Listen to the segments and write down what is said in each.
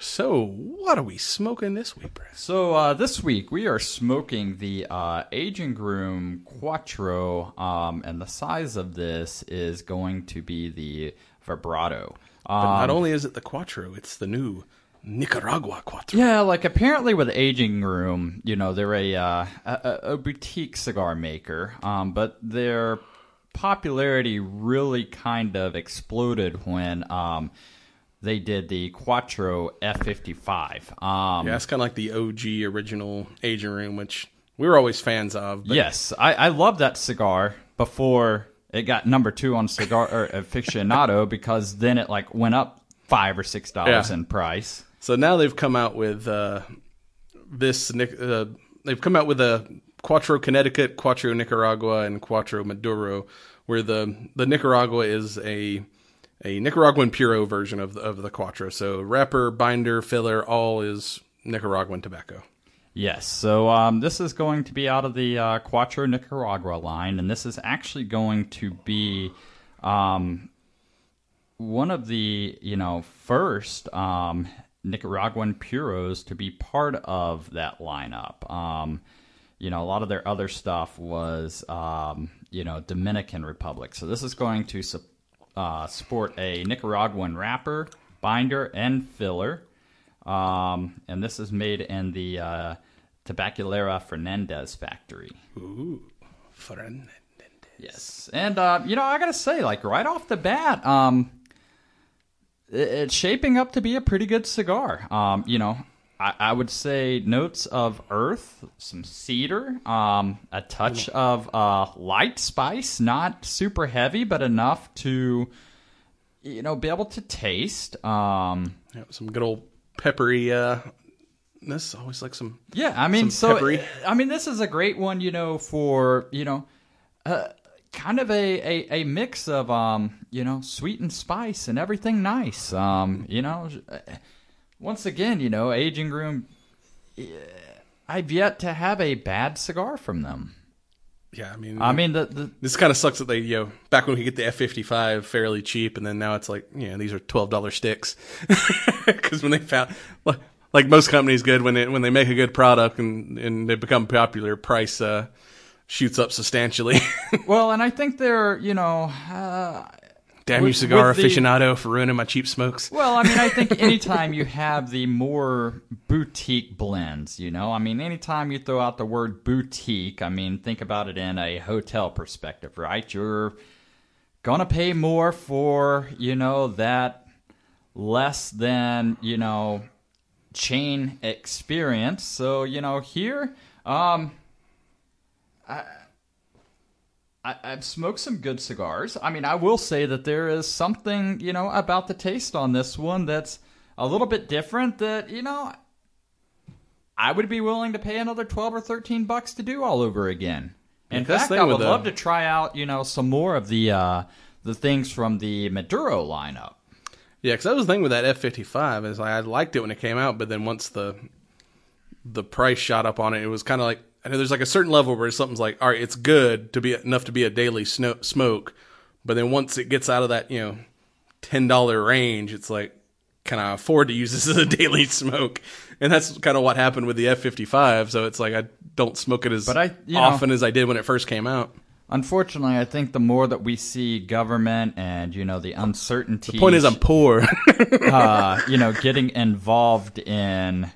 So, what are we smoking this week, Brad? So, uh, this week we are smoking the uh, Aging Room Quattro, um, and the size of this is going to be the Vibrato. But not only is it the Quattro, it's the new Nicaragua Quattro. Yeah, like apparently with Aging Room, you know, they're a uh, a, a boutique cigar maker, um, but their popularity really kind of exploded when um, they did the Quattro F55. Um, Yeah, it's kind of like the OG original Aging Room, which we were always fans of. But Yes, I, I love that cigar before it got number two on cigar or aficionado because then it like went up five or six dollars Yeah. in price. So now they've come out with uh, this. Uh, they've come out with a Quattro Connecticut, Quattro Nicaragua, and Quattro Maduro, where the the Nicaragua is a a Nicaraguan puro version of the, of the Quattro. So wrapper, binder, filler, all is Nicaraguan tobacco. Yes, so um, this is going to be out of the uh, Quattro Nicaragua line, and this is actually going to be um, one of the you know first um, Nicaraguan puros to be part of that lineup. Um, you know, a lot of their other stuff was um, you know Dominican Republic, so this is going to sup- uh, sport a Nicaraguan wrapper, binder, and filler. Um, and this is made in the uh, Tabacalera Fernandez factory. Ooh, Fernandez. Yes, and uh, you know I gotta say, like right off the bat, um, it's shaping up to be a pretty good cigar. Um, you know, I, I would say notes of earth, some cedar, um, a touch of uh, light spice, not super heavy, but enough to, you know, be able to taste. Um, Yeah, some good old peppery. Uh, this always like some. Yeah, I mean, so peppery. I mean, this is a great one, you know, for you know, uh, kind of a, a, a mix of um, you know, sweet and spice and everything nice. Um, you know, uh, once again, you know, aging room. uh, I've yet to have a bad cigar from them. Yeah, I mean, I mean, the, the This kind of sucks that they, you know, back when we could get the F fifty five fairly cheap, and then now it's like, yeah, these are twelve dollar sticks. Because when they found, like, like most companies, good when they when they make a good product and and they become popular, price uh, shoots up substantially. well, and I think they're you know. Uh, Damn you, cigar the- aficionado, for ruining my cheap smokes. Well, I mean, I think anytime you have the more boutique blends, you know, I mean, anytime you throw out the word boutique, I mean, think about it in a hotel perspective, right? You're gonna pay more for, you know, that less than, you know, chain experience. So, you know, here, um, I, I've smoked some good cigars. I mean, I will say that there is something, you know, about the taste on this one that's a little bit different that, you know, I would be willing to pay another 12 or 13 bucks to do all over again. In That's fact, I would love to try out, you know, some more of the uh, the things from the Maduro lineup. Yeah, because that was the thing with that F fifty five is like, I liked it when it came out, but then once the the price shot up on it, it was kind of like I know there's like a certain level where something's like, all right, it's good to be enough to be a daily sno- smoke, but then once it gets out of that you know ten dollar range, it's like, can I afford to use this as a daily smoke? And that's kind of what happened with the F fifty five. So it's like I don't smoke it as But I- you know- often as I did when it first came out. Unfortunately, I think the more that we see government and you know the uncertainty. The point is, I'm poor. uh, you know, getting involved in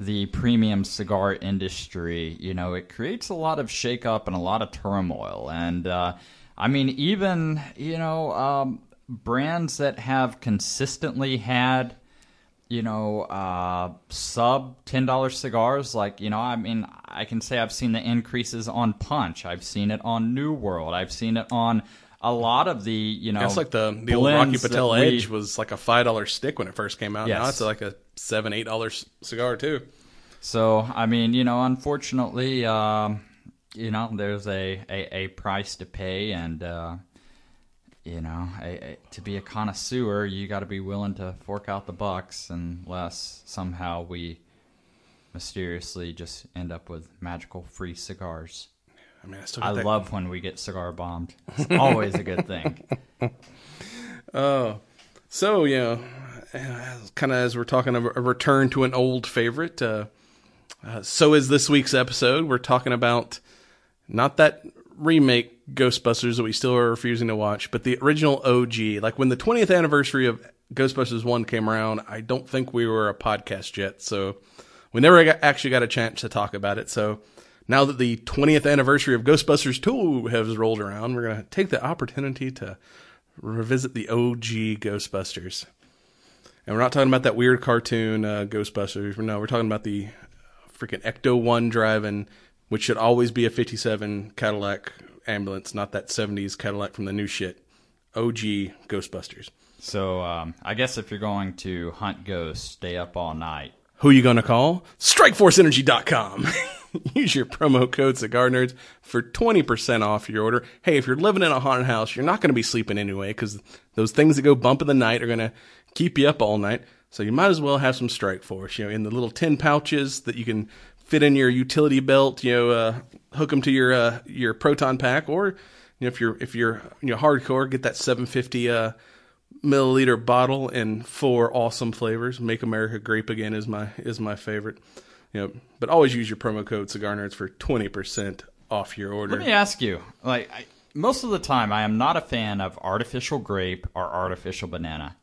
the premium cigar industry, you know, it creates a lot of shakeup and a lot of turmoil. And uh, I mean, even you know, um, brands that have consistently had you know, uh, sub ten dollars cigars. Like, you know, I mean, I can say I've seen the increases on Punch. I've seen it on New World. I've seen it on a lot of the you know That's like the the old Rocky Patel we- Edge was like a five dollar stick when it first came out. Now it's like a seven eight dollar cigar too. So I mean, you know, unfortunately, um, you know, there's a, a, a price to pay, and uh, you know, a, a, to be a connoisseur, you got to be willing to fork out the bucks, unless somehow we mysteriously just end up with magical free cigars. I mean, I still I that. love when we get cigar bombed. It's always a good thing. Oh. So you know, kind of as we're talking of a return to an old favorite. Uh, uh, so is this week's episode. We're talking about not that remake Ghostbusters that we still are refusing to watch, but the original OG. Like when the 20th anniversary of Ghostbusters One came around, I don't think we were a podcast yet, so we never got, actually got a chance to talk about it. So. Now that the 20th anniversary of Ghostbusters 2 has rolled around, we're going to take the opportunity to revisit the OG Ghostbusters. And we're not talking about that weird cartoon uh, Ghostbusters. No, we're talking about the freaking Ecto One driving, which should always be a '57 Cadillac ambulance, not that '70s Cadillac from the new shit. OG Ghostbusters. So um, I guess if you're going to hunt ghosts, stay up all night. Who you gonna call? StrikeForceEnergy.com. Use your promo code Cigar Nerds for 20% off your order. Hey, if you're living in a haunted house, you're not going to be sleeping anyway because those things that go bump in the night are going to keep you up all night. So you might as well have some Strike Force, you know, in the little tin pouches that you can fit in your utility belt, you know, uh, hook them to your, uh, your proton pack or, you know, if you're, if you're, you know, hardcore, get that 750, uh, milliliter bottle in four awesome flavors. Make America Grape Again is my is my favorite. Know, but always use your promo code Cigar Nerds for twenty percent off your order. Let me ask you, like, I, most of the time, I am not a fan of artificial grape or artificial banana.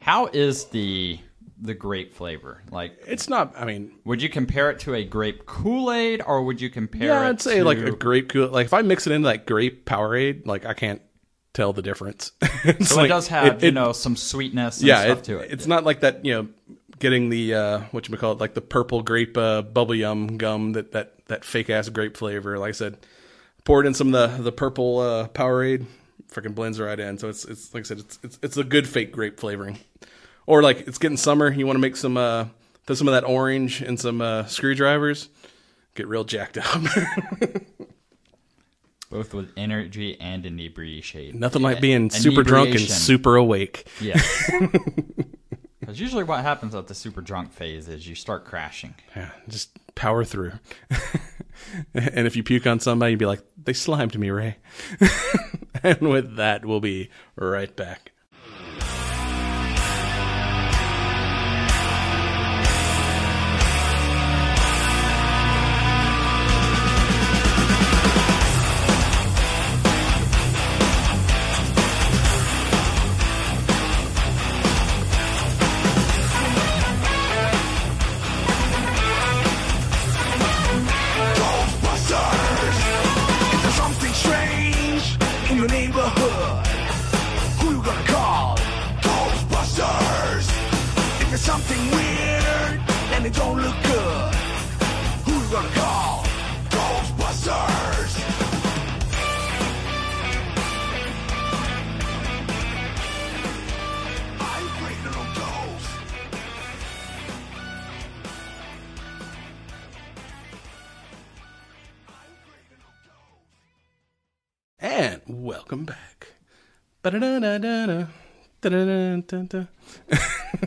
How is the the grape flavor? Like, It's not. I mean, would you compare it to a grape Kool Aid, or would you compare yeah, it I'd say to like a grape. Cool, like if I mix it into like grape Powerade, like I can't tell the difference. So like- it does have, it- you it- know, some sweetness and yeah, stuff it- to it. It's not like that. You know, getting the uh, what you call it, like the purple grape uh, bubble yum gum that that that fake ass grape flavor. Like I said, poured in some of the the purple uh, Powerade, freaking blends right in. So it's it's like I said, it's it's it's a good fake grape flavoring. Or like it's getting summer, you want to make some uh, throw some of that orange and some uh, screwdrivers. Get real jacked up. both with energy and inebriation. Nothing like being super drunk and super awake. Yeah. Because usually what happens at the super drunk phase is you start crashing. Yeah, just power through. and if you puke on somebody, you'd be like, they slimed me, Ray. and with that, we'll be right back.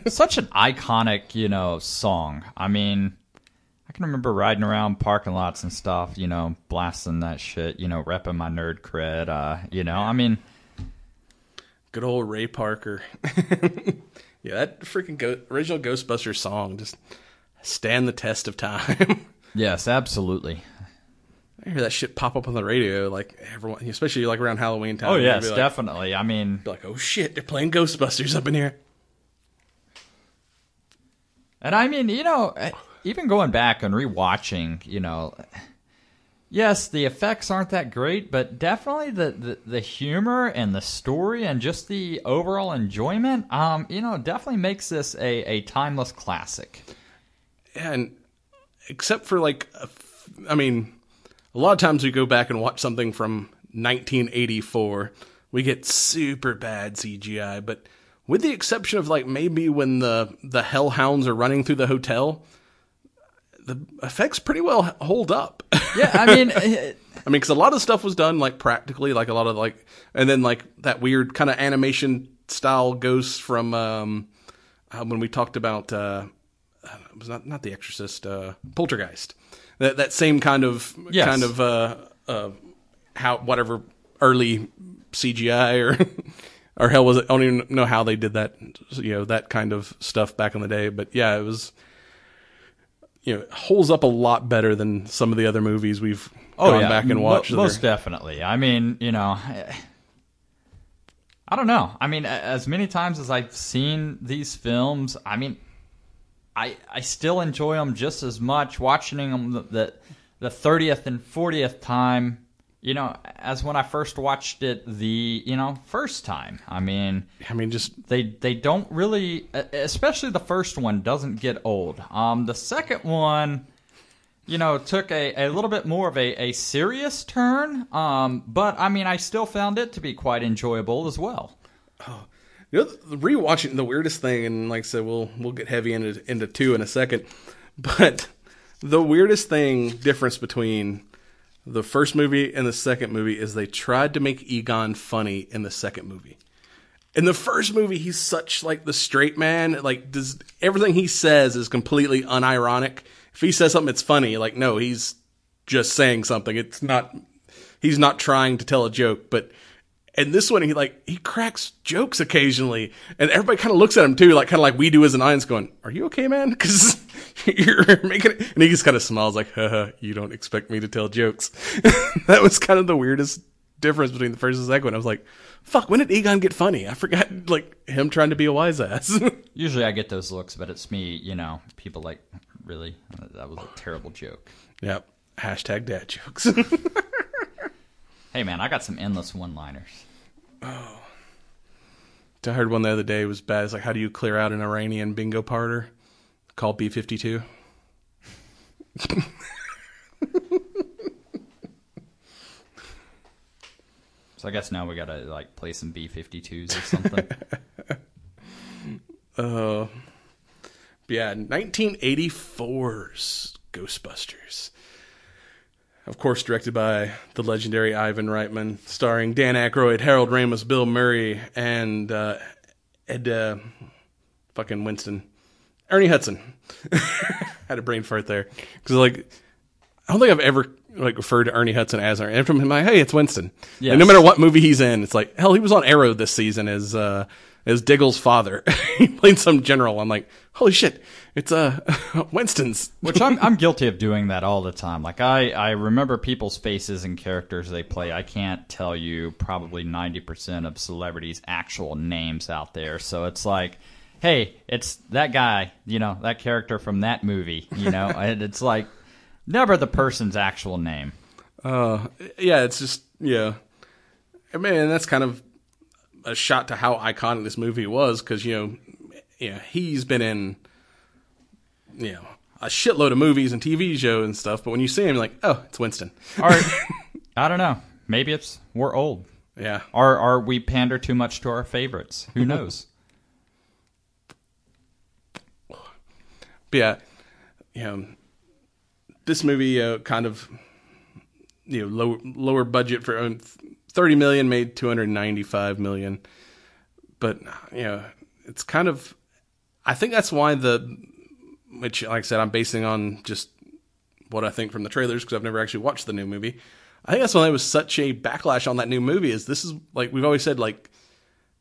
Such an iconic, you know, song. I mean, I can remember riding around parking lots and stuff, you know, blasting that shit, you know, repping my nerd cred. Uh, you know, I mean, Good old Ray Parker. yeah, that freaking go- original Ghostbusters song just stand the test of time. yes, absolutely. I hear that shit pop up on the radio, like everyone, especially like around Halloween time. Oh yes, like, definitely. I mean, be like, oh shit, they're playing Ghostbusters up in here. And I mean, you know, eh, even going back and rewatching, you know, yes, the effects aren't that great, but definitely the, the, the humor and the story and just the overall enjoyment, um, you know, definitely makes this a, a timeless classic. and except for like a f- i mean a lot of times we go back and watch something from 1984 we get super bad CGI, but with the exception of like maybe when the the hellhounds are running through the hotel, the effects pretty well hold up. Yeah, I mean, eh, I mean, because a lot of stuff was done like practically, like a lot of like, and then like that weird kind of animation style ghosts from um, uh, when we talked about uh, it was not not The Exorcist, uh, Poltergeist. That that same kind of Yes. kind of uh, uh, how whatever early CGI or or hell was it? I don't even know how they did that. You know that kind of stuff back in the day, but yeah, it was. You know, it holds up a lot better than some of the other movies we've oh, gone back and watched. most definitely. I mean, you know, I don't know. I mean, as many times as I've seen these films, I mean, I I still enjoy them just as much watching them the the- the thirtieth and fortieth time. You know, as when I first watched it the you know first time. I mean, I mean, just they they don't really especially the first one doesn't get old um the second one you know took a, a little bit more of a, a serious turn um but i mean i still found it to be quite enjoyable as well you know, the- rewatching the weirdest thing, and like I said, we'll we'll get heavy into into two in a second. But the weirdest thing difference between the first movie and the second movie is they tried to make Egon funny in the second movie. In the first movie, he's such like the straight man. Like, does everything he says is completely unironic. If he says something, it's funny. Like, no, he's just saying something. It's not. He's not trying to tell a joke. But in this one, he like he cracks jokes occasionally, and everybody kind of looks at him too, like kind of like we do as an audience, going, "Are you okay, man?" Because you're making it, and he just kind of smiles like, "Haha, you don't expect me to tell jokes." that was kind of the weirdest difference between the first and second one. I was like, "Fuck, when did Egon get funny?" I forgot, like him trying to be a wise ass. usually i get those looks but it's me you know people like really that was a terrible joke yep. Hashtag dad jokes. Hey man i got some endless one liners I heard one the other day was bad. It's like, how do you clear out an Iranian bingo parter? Call B fifty two. so i guess now we gotta like play some b-52s or something Uh, yeah, 1984's Ghostbusters. Of course, directed by the legendary Ivan Reitman, starring Dan Aykroyd, Harold Ramis, Bill Murray, and uh, Ed, uh, fucking Winston, Ernie Hudson. Had a brain fart there because, like, I don't think I've ever like referred to Ernie Hudson as Ernie. Every time I'm like, hey, it's Winston. Yes. And no matter what movie he's in, it's like, hell, he was on Arrow this season as uh, as Diggle's father. he played some general. I'm like, holy shit, it's uh Winston's. Which I'm I'm guilty of doing that all the time. Like I I remember people's faces and characters they play. I can't tell you probably 90% of celebrities' actual names out there. So it's like, hey, it's that guy, you know, that character from that movie, you know, and it's like never the person's actual name. Uh, yeah, it's just yeah. I mean, that's kind of a shot to how iconic this movie was because you know, yeah, he's been in you know a shitload of movies and TV shows and stuff. But when you see him, you're like, oh, it's Winston. Or I don't know. Maybe it's we're old. Yeah, Or are we pander too much to our favorites? Who knows? But yeah, you know, this movie uh, kind of you know low, lower budget for um, thirty million made two hundred ninety five million, but you know it's kind of I think that's why the which like I said I'm basing on just what I think from the trailers because I've never actually watched the new movie. I think that's why there was such a backlash on that new movie. Is this is like we've always said like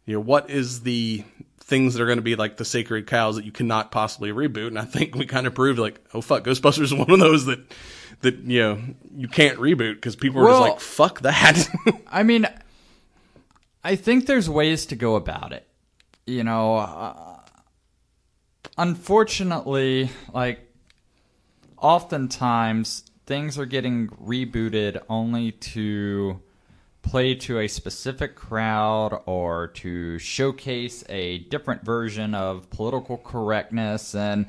you know what is the things that are going to be like the sacred cows that you cannot possibly reboot and i think we kind of proved like oh fuck ghostbusters is one of those that that you know you can't reboot because people are Well- just like fuck that I mean, I think there's ways to go about it. You know, unfortunately, like, oftentimes things are getting rebooted only to play to a specific crowd or to showcase a different version of political correctness and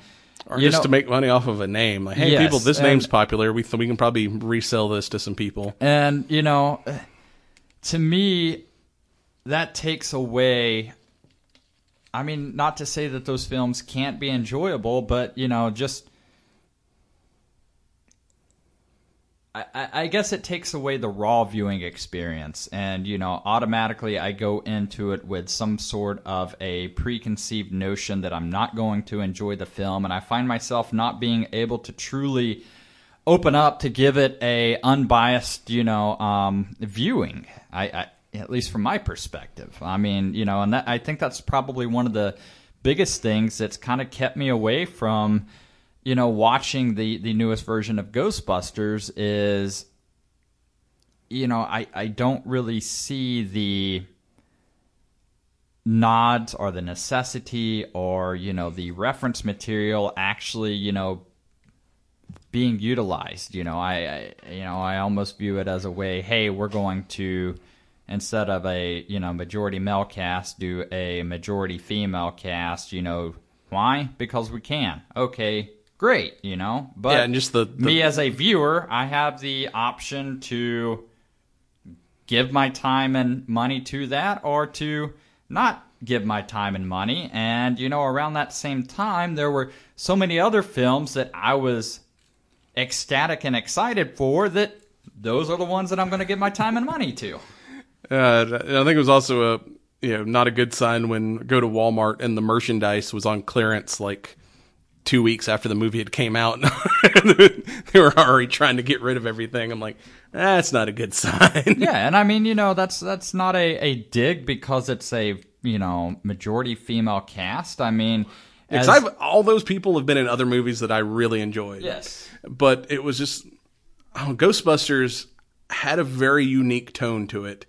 or just know- to make money off of a name like hey Yes, people this and- name's popular we th- we can probably resell this to some people And, you know, to me, that takes away. I mean, not to say that those films can't be enjoyable, but you know, just I, I guess it takes away the raw viewing experience, and you know, automatically I go into it with some sort of a preconceived notion that I'm not going to enjoy the film, and I find myself not being able to truly open up to give it a unbiased, you know, um, viewing. I, I at least from my perspective. I mean, you know, and that, I think that's probably one of the biggest things that's kind of kept me away from, you know, watching the the newest version of Ghostbusters. Is you know, I I don't really see the nods or the necessity or you know the reference material actually you know being utilized. You know, I, I you know I almost view it as a way. Hey, we're going to instead of a you know majority male cast, do a majority female cast. You know why? Because we can. Okay, great. You know, but Yeah, and just the- the- me as a viewer, I have the option to give my time and money to that or to not give my time and money. And, you know, around that same time, there were so many other films that I was ecstatic and excited for that those are the ones that I'm going to give my time and money to. Uh, I think it was also a you know not a good sign when go to Walmart and the merchandise was on clearance like two weeks after the movie had came out. they were already trying to get rid of everything. I'm like, that's not a good sign. Yeah, and I mean, you know, that's that's not a, a dig because it's a you know majority female cast. I mean, Because as- I've all those people have been in other movies that I really enjoyed. yes, but it was just I Ghostbusters had a very unique tone to it,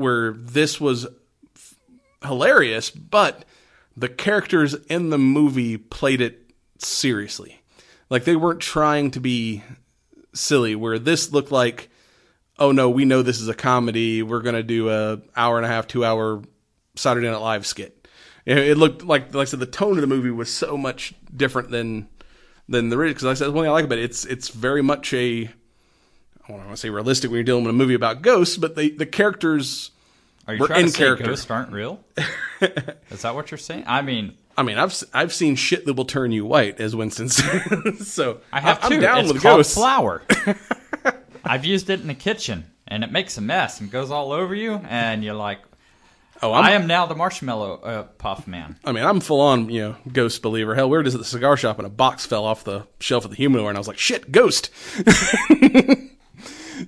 where this was f- hilarious, but the characters in the movie played it seriously. Like they weren't trying to be silly. Where this looked like, oh no, we know this is a comedy. We're gonna do a hour and a half, two hour Saturday Night Live skit. It, looked like, like I said, the tone of the movie was so much different than than the because like I said one thing I like about it, it's it's very much a I don't want to say realistic when you're dealing with a movie about ghosts, but the the characters. are you We're trying in to say character. ghosts aren't real? Is that what you're saying? I mean, I mean, I've I've seen shit that will turn you white, as Winston said. so I have I'm two. down it's with called ghosts. flour. I've used it in the kitchen, and it makes a mess and goes all over you, and you're like, Oh, I'm, I am now the marshmallow uh, puff man. I mean, I'm full on, you know, ghost believer. Hell, we were just at the cigar shop and a box fell off the shelf of the humidor, and I was like, shit, ghost.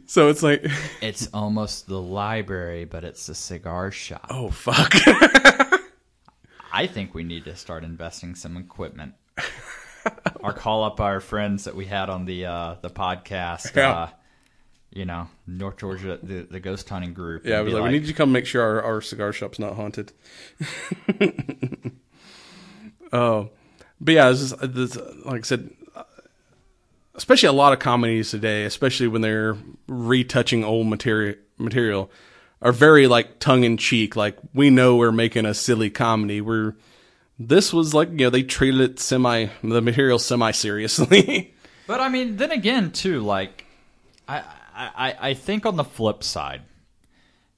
So it's like, It's almost the library, but it's a cigar shop. oh fuck. I think we need to start investing some equipment. or call up our friends that we had on the uh, the podcast. Yeah. Uh, you know, North Georgia, the, the ghost hunting group. yeah, I was be like, we need you to come make sure our, our cigar shop's not haunted. oh, but yeah, this is, this, like I said, especially a lot of comedies today, especially when they're retouching old material material, are very like tongue in cheek. Like we know we're making a silly comedy. We're this was like you know they treated it semi the material semi seriously. But I mean, then again, too, like I, I, I think on the flip side,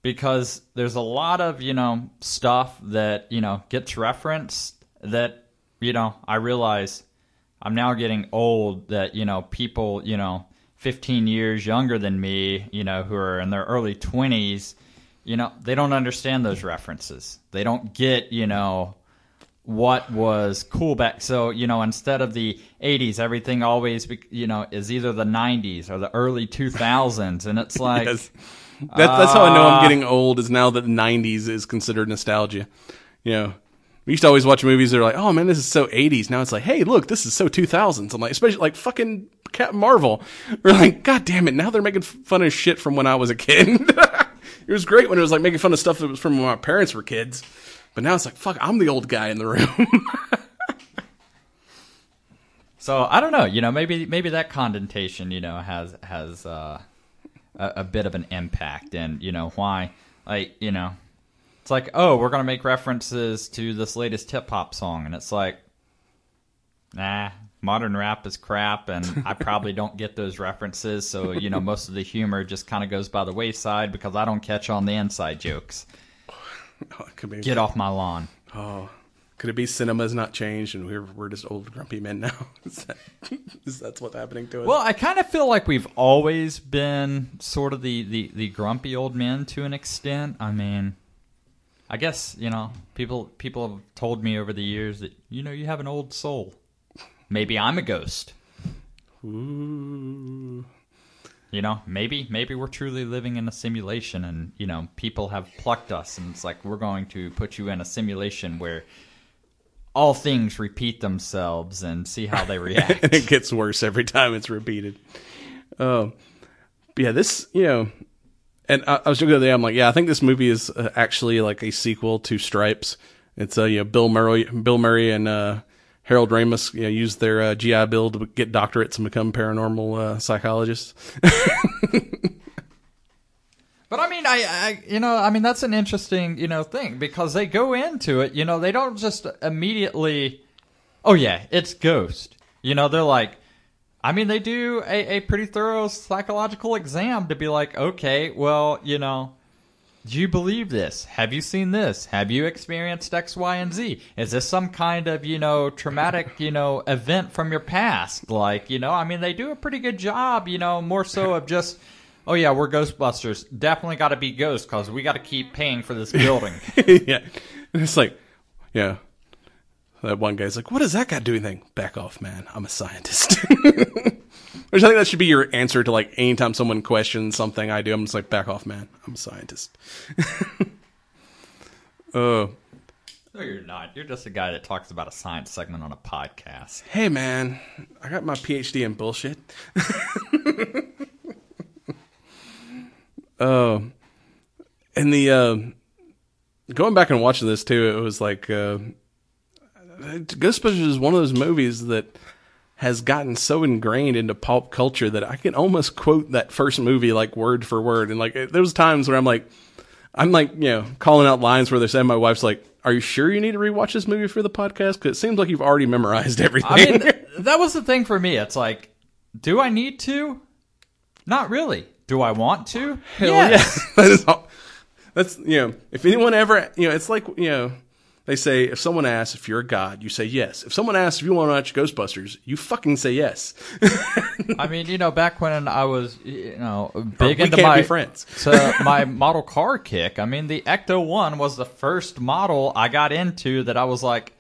because there's a lot of you know stuff that you know gets referenced that you know I realize I'm now getting old that you know people you know 15 years younger than me you know who are in their early 20s you know they don't understand those references they don't get you know what was cool back so you know instead of the 80s everything always you know is either the 90s or the early 2000s and it's like Yes. That, that's how I know I'm uh, getting old. Is now that the '90s is considered nostalgia. You know, we used to always watch movies that are like, "Oh man, this is so '80s." Now it's like, "Hey, look, this is so 2000s." I'm like, especially like fucking Captain Marvel. We're like, "God damn it!" Now they're making fun of shit from when I was a kid. it was great when it was like making fun of stuff that was from when my parents were kids, but now it's like, "Fuck, I'm the old guy in the room." So I don't know. You know, maybe maybe that condentation, you know, has has uh, a, a bit of an impact, and you know why? Like you know, it's like oh, we're gonna make references to this latest hip hop song, and it's like, nah, modern rap is crap, and I probably don't get those references. So you know, most of the humor just kind of goes by the wayside because I don't catch on the inside jokes. Oh, could be. Get off my lawn. Oh, could it be cinema's not changed and we're we're just old grumpy men now? is that is that's what's happening to us? Well, I kind of feel like we've always been sort of the, the, the grumpy old men to an extent. I mean, I guess you know people people have told me over the years that you know you have an old soul. Maybe I'm a ghost. Ooh. You know, maybe maybe we're truly living in a simulation, and you know, people have plucked us, and it's like we're going to put you in a simulation where all things repeat themselves and see how they react. and it gets worse every time it's repeated. Um, but yeah, this you know, and I, I was joking the other day. I'm like, yeah, I think this movie is uh, actually like a sequel to Stripes. It's uh, you know, Bill Murray, Bill Murray, and uh, Harold Ramis you know, used their uh, GI Bill to get doctorates and become paranormal uh, psychologists. But I mean, I, I, you know, I mean, that's an interesting, you know, thing because they go into it, you know, they don't just immediately, oh yeah, it's Ghost. You know, they're like, I mean, they do a, a pretty thorough psychological exam to be like, okay, well, you know, do you believe this? Have you seen this? Have you experienced X, Y, and Z? Is this some kind of, you know, traumatic, you know, event from your past? Like, you know, I mean, they do a pretty good job, you know, more so of just, oh yeah, we're Ghostbusters. Definitely got to be ghosts because we got to keep paying for this building. yeah, it's like, yeah. That one guy's like, "What does that guy do anything?" Back off, man. I'm a scientist. Which I think that should be your answer to like anytime someone questions something I do. I'm just like, "Back off, man. I'm a scientist." Oh, no, you're not. You're just a guy that talks about a science segment on a podcast. hey, man. I got my PhD in bullshit. Oh, and the uh, going back and watching this too, it was like uh, Ghostbusters is one of those movies that has gotten so ingrained into pop culture that I can almost quote that first movie like word for word. And like there was times where I'm like, I'm like you know calling out lines where they're saying my wife's like, "Are you sure you need to rewatch this movie for the podcast?" Because it seems like you've already memorized everything. I mean, that was the thing for me. It's like, do I need to? Not really. Do I want to? Hell yeah. that is all. That's you know, if anyone ever you know, it's like you know, they say if someone asks if you're a god, you say yes. If someone asks if you want to watch Ghostbusters, you fucking say yes. I mean, you know, back when I was, you know, big into my friends. to my model car kick. I mean, the Ecto One was the first model I got into that I was like,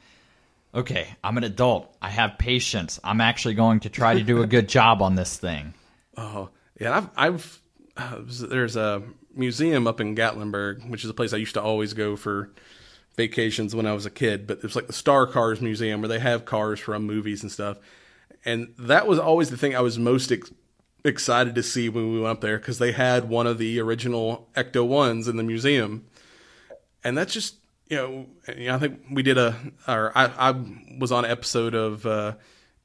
okay, I'm an adult. I have patience. I'm actually going to try to do a good job on this thing. Oh, yeah. I've, I've uh, there's a museum up in Gatlinburg, which is a place I used to always go for vacations when I was a kid. But it's like the Star Cars Museum where they have cars from movies and stuff. And that was always the thing I was most ex- excited to see when we went up there because they had one of the original Ecto ones in the museum, and that's just you know, you know I think we did a or I, I was on an episode of uh,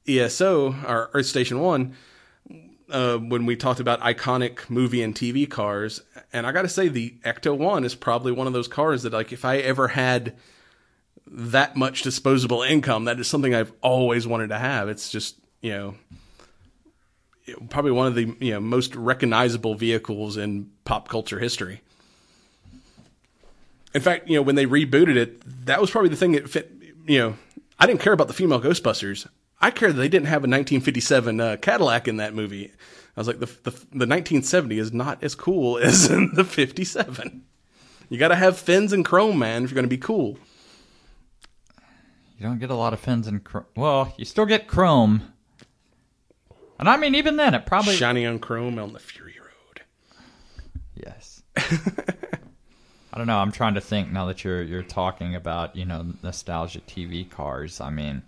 ESO or Earth Station One uh, when we talked about iconic movie and TV cars, and I got to say the Ecto One is probably one of those cars that like if I ever had that much disposable income, that is something I've always wanted to have. It's just you know probably one of the you know most recognizable vehicles in pop culture history. In fact, you know when they rebooted it, that was probably the thing that fit. You know, I didn't care about the female Ghostbusters. I care that they didn't have a 1957 uh, Cadillac in that movie. I was like, the, the the 1970 is not as cool as in the 57. You got to have fins and chrome, man, if you're going to be cool. You don't get a lot of fins and chrome. Well, you still get chrome. And I mean, even then, it probably. Shiny on chrome on the Fury Road. Yes. I don't know. I'm trying to think now that you're you're talking about you know nostalgia TV cars. I mean,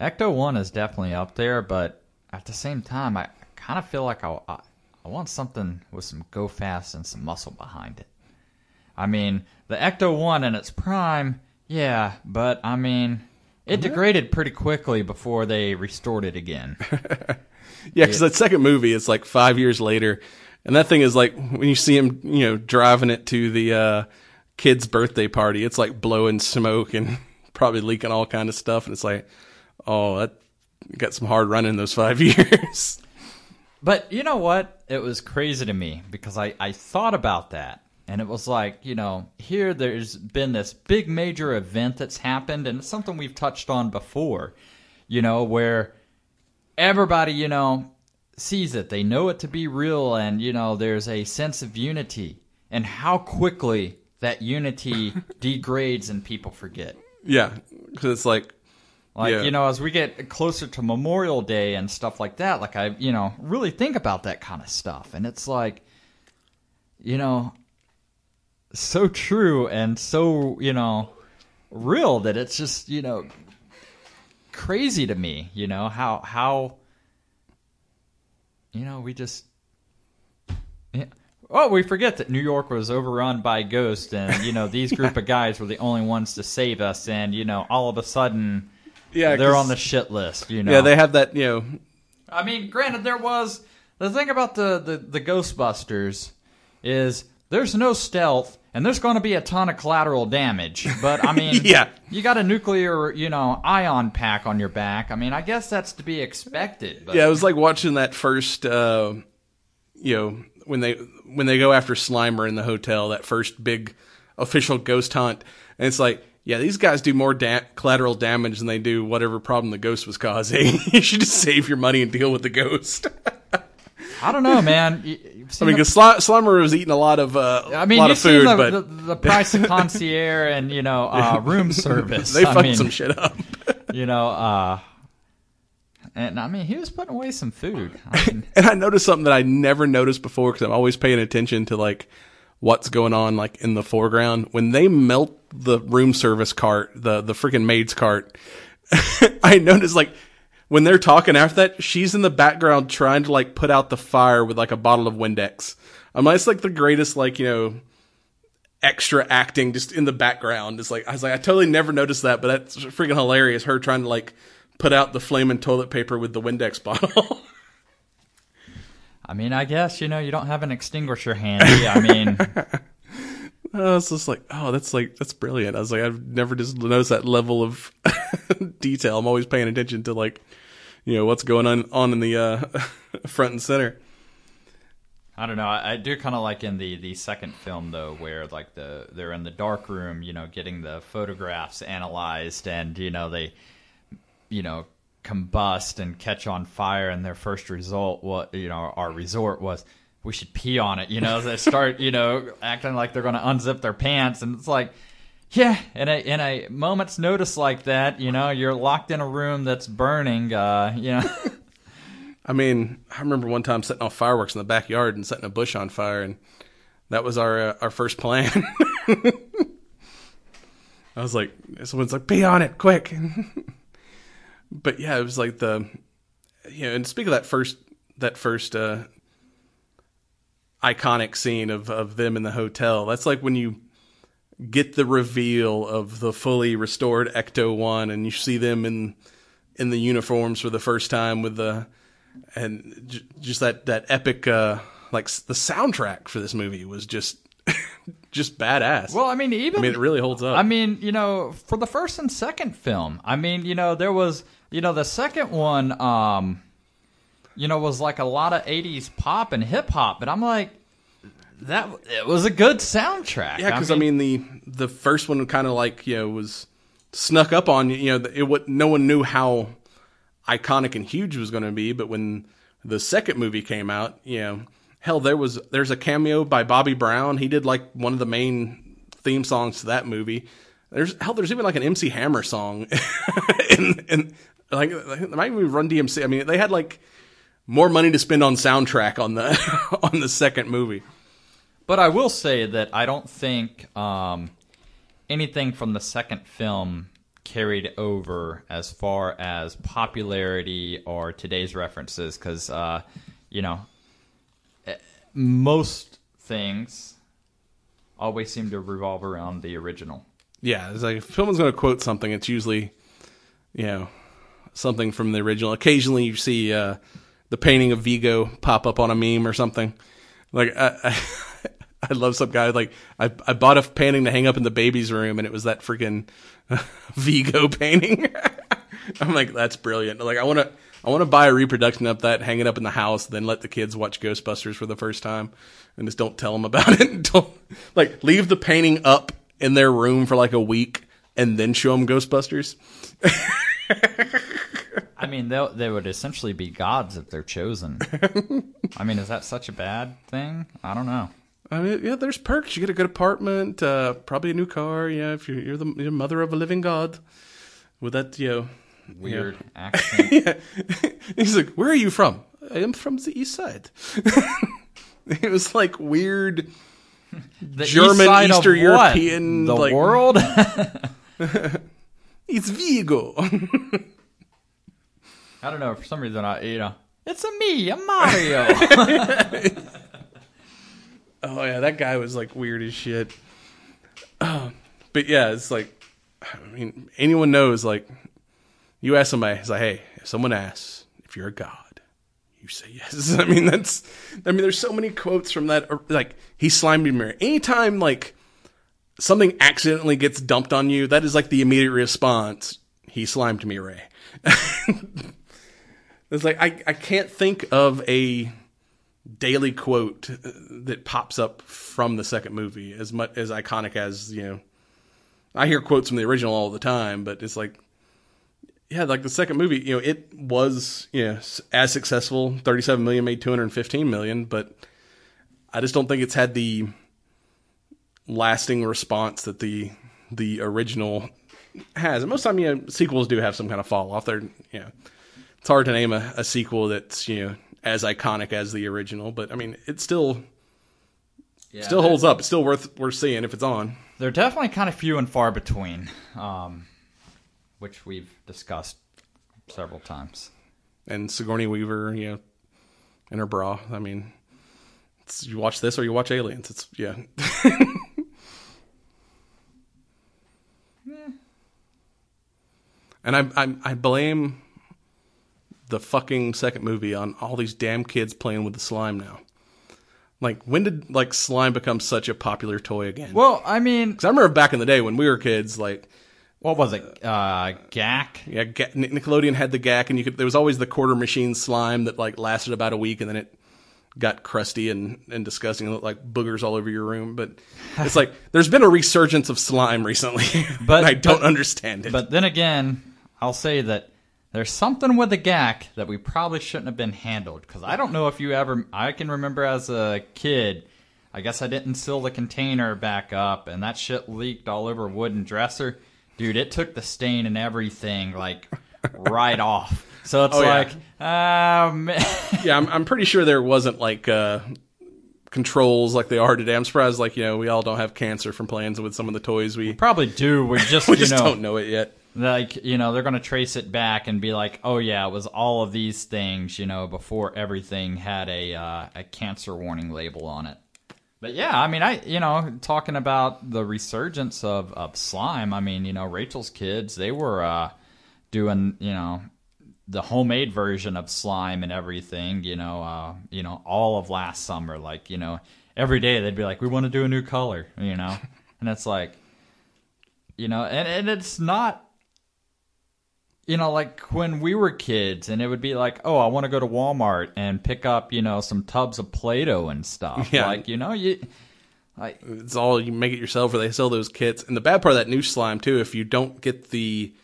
Ecto One is definitely up there, but at the same time, I kind of feel like I, I I want something with some go fast and some muscle behind it. I mean, the Ecto One in its prime, yeah, but I mean, it degraded pretty quickly before they restored it again. Yeah, because that second movie is like five years later, and that thing is like when you see him, you know, driving it to the uh, kid's birthday party, it's like blowing smoke and probably leaking all kind of stuff, and it's like, oh, that got some hard running those five years. But you know what? It was crazy to me because I, I thought about that. And it was like, you know, here there's been this big major event that's happened, and it's something we've touched on before, you know, where everybody, you know, sees it. They know it to be real, and, you know, there's a sense of unity. And how quickly that unity degrades and people forget. Yeah, because it's like, Like, Yeah. you know, as we get closer to Memorial Day and stuff like that, like I, you know, really think about that kind of stuff. And it's like, you know, so true and so, you know, real that it's just, you know, crazy to me, you know, how, how, you know, we just, yeah. Oh, we forget that New York was overrun by ghosts, and you know these group of guys were the only ones to save us, and you know all of a sudden yeah, they're on the shit list. You know, Yeah, they have that. You know, I mean, granted, there was the thing about the the, the Ghostbusters is there's no stealth, and there's going to be a ton of collateral damage. But I mean, Yeah. you got a nuclear, you know, ion pack on your back. I mean, I guess that's to be expected. But yeah, it was like watching that first. Uh, you know, when they when they go after Slimer in the hotel, that first big official ghost hunt, and it's like. Yeah, these guys do more da- collateral damage than they do whatever problem the ghost was causing. you should just save your money and deal with the ghost. I don't know, man. I mean, because Sli- Slimer was eating a lot of uh, I mean, lot of food, the, but the, the price of concierge and you know uh, room service. they I fucked mean, some shit up. You know, uh, and I mean, he was putting away some food. I mean, and I noticed something that I never noticed before because I'm always paying attention to like what's going on like in the foreground. When they melt the room service cart, the the freaking maid's cart, I noticed like when they're talking after that, she's in the background trying to like put out the fire with like a bottle of Windex. I'm like, it's like the greatest like you know extra acting just in the background. It's like I was like I totally never noticed that, but that's freaking hilarious. Her trying to like put out the flaming toilet paper with the Windex bottle. I mean, I guess you know you don't have an extinguisher handy. I mean, I was just like, oh, that's like that's brilliant. I was like, I've never just noticed that level of detail. I'm always paying attention to like, you know, what's going on on in the uh, front and center. I don't know. I, I do kind of like in the the second film though, where like the they're in the dark room, you know, getting the photographs analyzed, and you know they, you know, combust and catch on fire, and their first result, what you know, our resort was we should pee on it. You know, they start you know acting like they're going to unzip their pants, and it's like. Yeah, in a in a moment's notice like that, you know, you're locked in a room that's burning. Uh, you know, I mean, I remember one time setting off fireworks in the backyard and setting a bush on fire, and that was our uh, our first plan. I was like, someone's like, "Be on it, quick!" but yeah, it was like the, you know, and speak of that first that first uh, iconic scene of of them in the hotel. That's like when you get the reveal of the fully restored Ecto One, and you see them in in the uniforms for the first time with the and j- just that that epic uh like s- the soundtrack for this movie was just just badass. well, I mean, even I mean, it really holds up. I mean, you know, for the first and second film, I mean, you know, there was, you know, the second one, um, you know, was like a lot of '80s pop and hip hop, but I'm like, that it was a good soundtrack. yeah, because I, mean the the first one kind of like you know was snuck up on you. You know, it what no one knew how iconic and huge it was going to be, but when the second movie came out, you know, hell, there was there's a cameo by Bobby Brown. He did like one of the main theme songs to that movie. There's hell, there's even like an MC Hammer song, in, in like might even Run DMC. I mean, they had like more money to spend on soundtrack on the on the second movie. But I will say that I don't think um, anything from the second film carried over as far as popularity or today's references, because uh, you know eh, most things always seem to revolve around the original. Yeah, it's like if someone's going to quote something, it's usually, you know, something from the original. Occasionally, you see uh, the painting of Vigo pop up on a meme or something. Like I, I, I love some guy like I I bought a painting to hang up in the baby's room, and it was that freaking Vigo painting. I'm like, that's brilliant. Like I want to. I want to buy a reproduction of that, hang it up in the house, then let the kids watch Ghostbusters for the first time, and just don't tell them about it. don't like leave the painting up in their room for like a week, and then show them Ghostbusters. I mean, they they would essentially be gods if they're chosen. I mean, is that such a bad thing? I don't know. I mean, yeah, there's perks. You get a good apartment, uh, probably a new car. Yeah, if you're, you're the you're mother of a living god, with that, you know, Weird accent. yeah. He's like, "Where are you from?" I am from the east side. it was like weird The German, east Eastern? European, the like- world. It's Vigo. I don't know. For some reason, I you know, it's a me, a Mario. oh yeah, that guy was like weird as shit. Uh, but yeah, it's like, I mean, anyone knows like, you ask somebody, it's like, hey, if someone asks if you're a god, you say yes. I mean, that's, I mean, there's so many quotes from that. or, Like, he slimed me mirror. Anytime like something accidentally gets dumped on you, that is like the immediate response. He slimed me, Ray. it's like I, I can't think of a daily quote that pops up from the second movie as much as iconic as you know. I hear quotes from the original all the time, but it's like, yeah, like the second movie, you know, it was you know as successful. Thirty-seven million made two hundred fifteen million, but I just don't think it's had the lasting response that the the original has. And most time, you know, sequels do have some kind of fall off. They're you know, it's hard to name a, a sequel that's you know as iconic as the original, but I mean, it still still holds up. It's still worth worth seeing if it's on. They're definitely kind of few and far between, um, which we've discussed several times. And Sigourney Weaver, you know, in her bra. I mean, it's, you watch this or you watch Aliens. It's yeah. And I, I I blame the fucking second movie on all these damn kids playing with the slime now. Like when did like slime become such a popular toy again? Well, I mean, 'Cause I remember back in the day when we were kids, like what was it? Uh, Gak. yeah, Ga- Nic- Nickelodeon had the Gak, and you could there was always the quarter machine slime that like lasted about a week, and then it got crusty and and disgusting, and looked like boogers all over your room. But it's like there's been a resurgence of slime recently, but But- I don't but- understand it. But then again, I'll say that there's something with the Gak that we probably shouldn't have been handled because I don't know if you ever. I can remember as a kid. I guess I didn't seal the container back up, and that shit leaked all over a wooden dresser. Dude, it took the stain and everything like right off. So it's Oh, yeah. like, um, yeah, I'm, I'm pretty sure there wasn't like uh, controls like they are today. I'm surprised, like you know, we all don't have cancer from playing with some of the toys. We probably do. We just, we you just know, don't know it yet. Like you know they're going to trace it back and be like oh yeah it was all of these things you know before everything had a uh, a cancer warning label on it. But yeah i mean i you know talking about the resurgence of of slime i mean you know rachel's kids they were uh doing you know the homemade version of slime and everything you know uh you know all of last summer. Like you know every day they'd be like we want to do a new color you know? And it's like you know and, and it's not you know, like when we were kids, and it would be like, oh, I want to go to Walmart and pick up, you know, some tubs of Play-Doh and stuff. Yeah. Like, you know, you, like, It's all you make it yourself, or they sell those kits. And the bad part of that new slime too, if you don't get the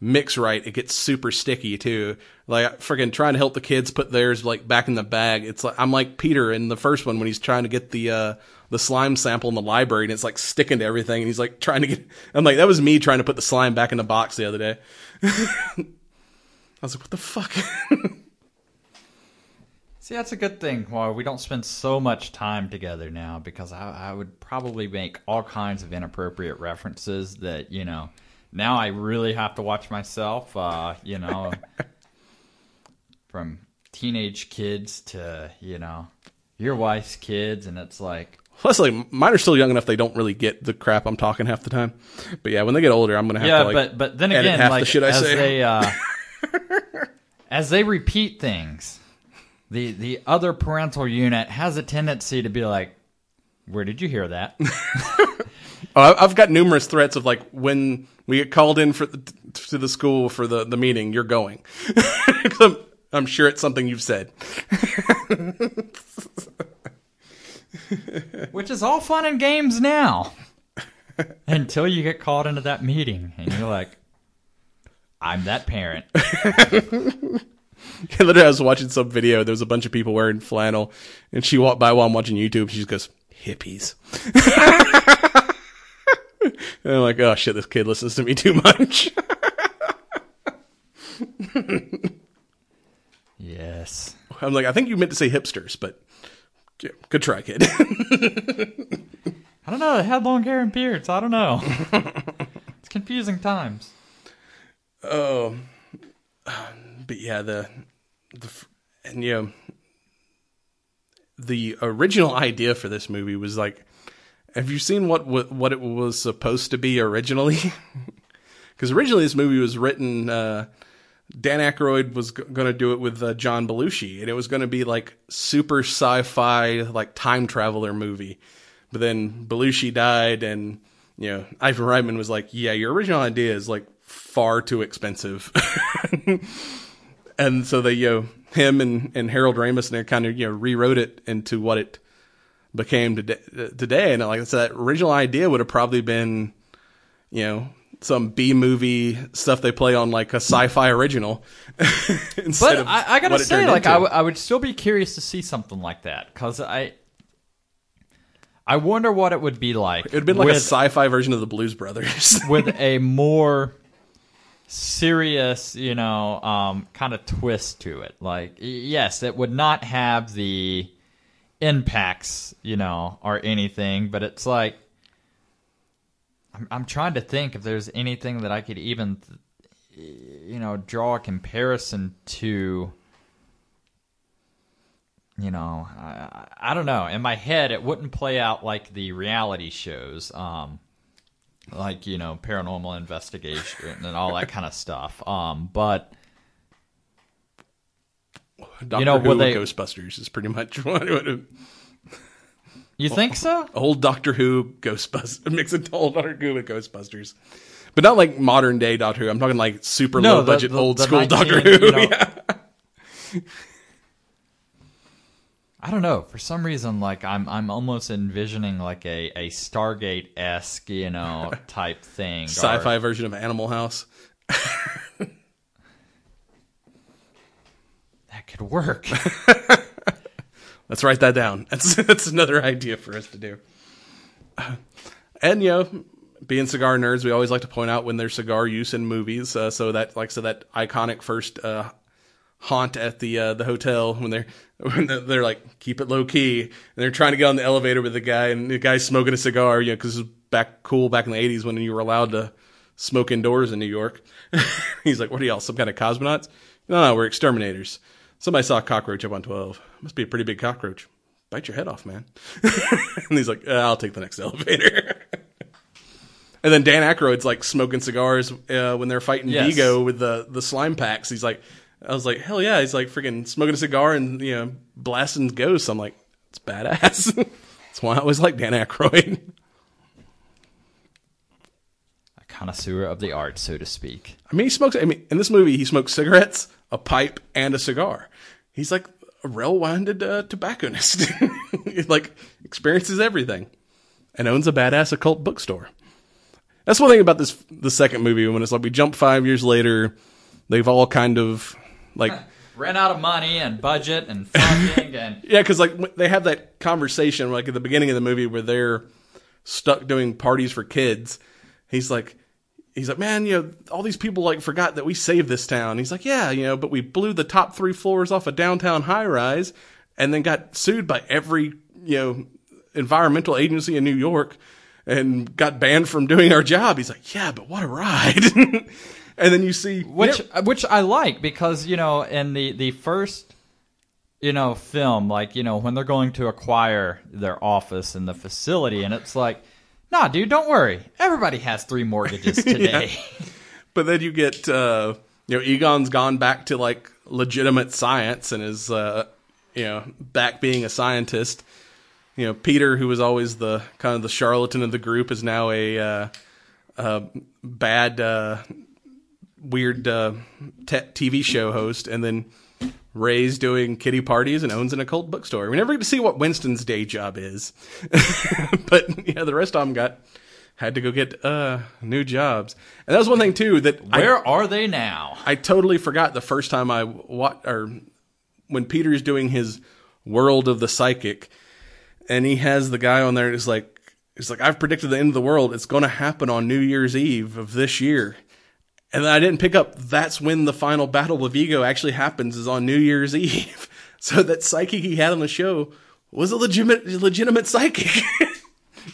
mix right, it gets super sticky too. Like freaking trying to help the kids put theirs like back in the bag. It's like I'm like Peter in the first one when he's trying to get the uh the slime sample in the library and it's like sticking to everything and he's like trying to get I'm like that was me trying to put the slime back in the box the other day. I was like, what the fuck? see, that's a good thing. Why we don't spend so much time together now because I, I would probably make all kinds of inappropriate references that, you know, now I really have to watch myself, uh, you know, from teenage kids to, you know, your wife's kids. And it's like, Leslie, mine are still young enough they don't really get the crap I'm talking half the time. But yeah, when they get older, I'm gonna have yeah, to like but but then again, half like the shit I as say. they uh, as they repeat things, the the other parental unit has a tendency to be like, "Where did you hear that?" Oh, I- I've got numerous threats of like when we get called in for the, to the school for the, the meeting, you're going. I'm- I'm sure it's something you've said. Which is all fun and games now. Until you get called into that meeting and you're like, I'm that parent. Literally, I was watching some video. There was a bunch of people wearing flannel, and she walked by while I'm watching YouTube. She just goes, "Hippies." and I'm like, "Oh shit, this kid listens to me too much." Yes. I'm like, I think you meant to say hipsters, but yeah, good try, kid. I don't know. They had long hair and beards. I don't know. it's confusing times. Oh, but yeah, the the and you know the original idea for this movie was like, have you seen what what, it was supposed to be originally? Because originally this movie was written. Uh, Dan Aykroyd was g- going to do it with uh, John Belushi, and it was going to be like super sci-fi, like time traveler movie. But then Belushi died, and you know Ivan Reitman was like, "Yeah, your original idea is like far too expensive." and so they, you know, him and, and Harold Ramis, and they kind of you know rewrote it into what it became today. Today, and like I said, that original idea would have probably been, you know, some B movie stuff they play on like a sci-fi original. instead But I, I gotta say, like. I, w- I would still be curious to see something like that because I, I wonder what it would be like. It would be like a sci-fi version of the Blues Brothers. with a more serious, you know, um, kind of twist to it. Like, yes, it would not have the impacts, you know, or anything, but it's like I'm, I'm trying to think if there's anything that I could even, you know, draw a comparison to. You know, I, I don't know. In my head, it wouldn't play out like the reality shows. Um, like you know paranormal investigation and all that kind of stuff um but Doctor know, Who they- Ghostbusters is pretty much what it would you think so old Doctor Who Ghostbusters mix it old Doctor Who with Ghostbusters. But not like modern day Doctor Who. I'm talking like super No, low the- budget the- old the school 19, Doctor Who. you know- yeah. i don't know for some reason like i'm i'm almost envisioning like a a stargate-esque you know type thing Sci-fi version of Animal House. that could work Let's write that down. That's that's another idea for us to do. And you know, being cigar nerds, we always like to point out when there's cigar use in movies. Uh, so that, like said, that iconic first uh, haunt at the uh, the hotel when they're when they're, like keep it low key and they're trying to get on the elevator with the guy and the guy's smoking a cigar, you know, because it was back cool back in the '80s when you were allowed to smoke indoors in New York. He's like, "What are y'all? Some kind of cosmonauts?" No, no, we're exterminators. Somebody saw a cockroach up on 12. Must be a pretty big cockroach. Bite your head off, man. and he's like, "Uh, I'll take the next elevator. and then Dan Aykroyd's like smoking cigars uh, when they're fighting Yes. Vigo with the, the slime packs. He's like, I was like, hell yeah. He's like freaking smoking a cigar and, you know, blasting ghosts. I'm like, it's badass. That's why I always like Dan Aykroyd. a connoisseur of the art so to speak I mean, he smokes. I mean, in this movie, he smokes cigarettes, a pipe, and a cigar. He's like a well-rounded uh, tobacconist. he like experiences everything, and owns a badass occult bookstore. That's one thing about this the second movie when it's like we jump five years later, they've all kind of like ran out of money and budget and funding and yeah, because like they have that conversation like at the beginning of the movie where they're stuck doing parties for kids. He's like, he's like, man, you know, all these people like forgot that we saved this town. He's like, yeah, you know, but we blew the top three floors off a downtown high rise, and then got sued by every you know environmental agency in New York, and got banned from doing our job. He's like, yeah, but what a ride. and then you see which which I like because you know in the the first you know film like you know when they're going to acquire their office and the facility and it's like nah dude don't worry everybody has three mortgages today But then you get, uh, you know, Egon's gone back to like legitimate science and is, uh, you know, back being a scientist. You know, Peter, who was always the kind of the charlatan of the group, is now a, uh, uh, bad, uh, weird uh, te- TV show host. And then Ray's doing kitty parties and owns an occult bookstore. We never get to see what Winston's day job is, but yeah, the rest of them got had to go get uh, new jobs. And that was one thing too that I- Where are they now? I totally forgot the first time I what or when Peter's doing his world of the psychic, and he has the guy on there. Who's like, he's like, I've predicted the end of the world. It's going to happen on New Year's Eve of this year. And then I didn't pick up. That's when the final battle with Vigo actually happens. Is on New Year's Eve. So that psychic he had on the show was a legitimate legitimate psychic.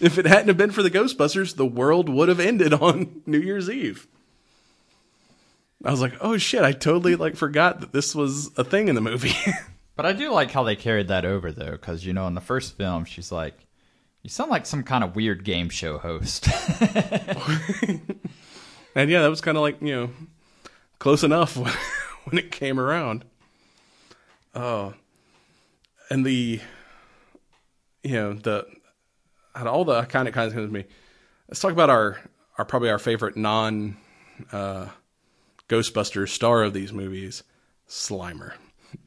if it hadn't have been for the Ghostbusters, the world would have ended on New Year's Eve. I was like, oh shit, I totally like forgot that this was a thing in the movie. But I do like how they carried that over though, because you know in the first film she's like, "You sound like some kind of weird game show host." And yeah, that was kind of like, you know, close enough when, it came around. Oh. and the, you know, the, of all the kind of kinds of me, let's talk about our, our probably our favorite non, uh, Ghostbusters star of these movies, Slimer.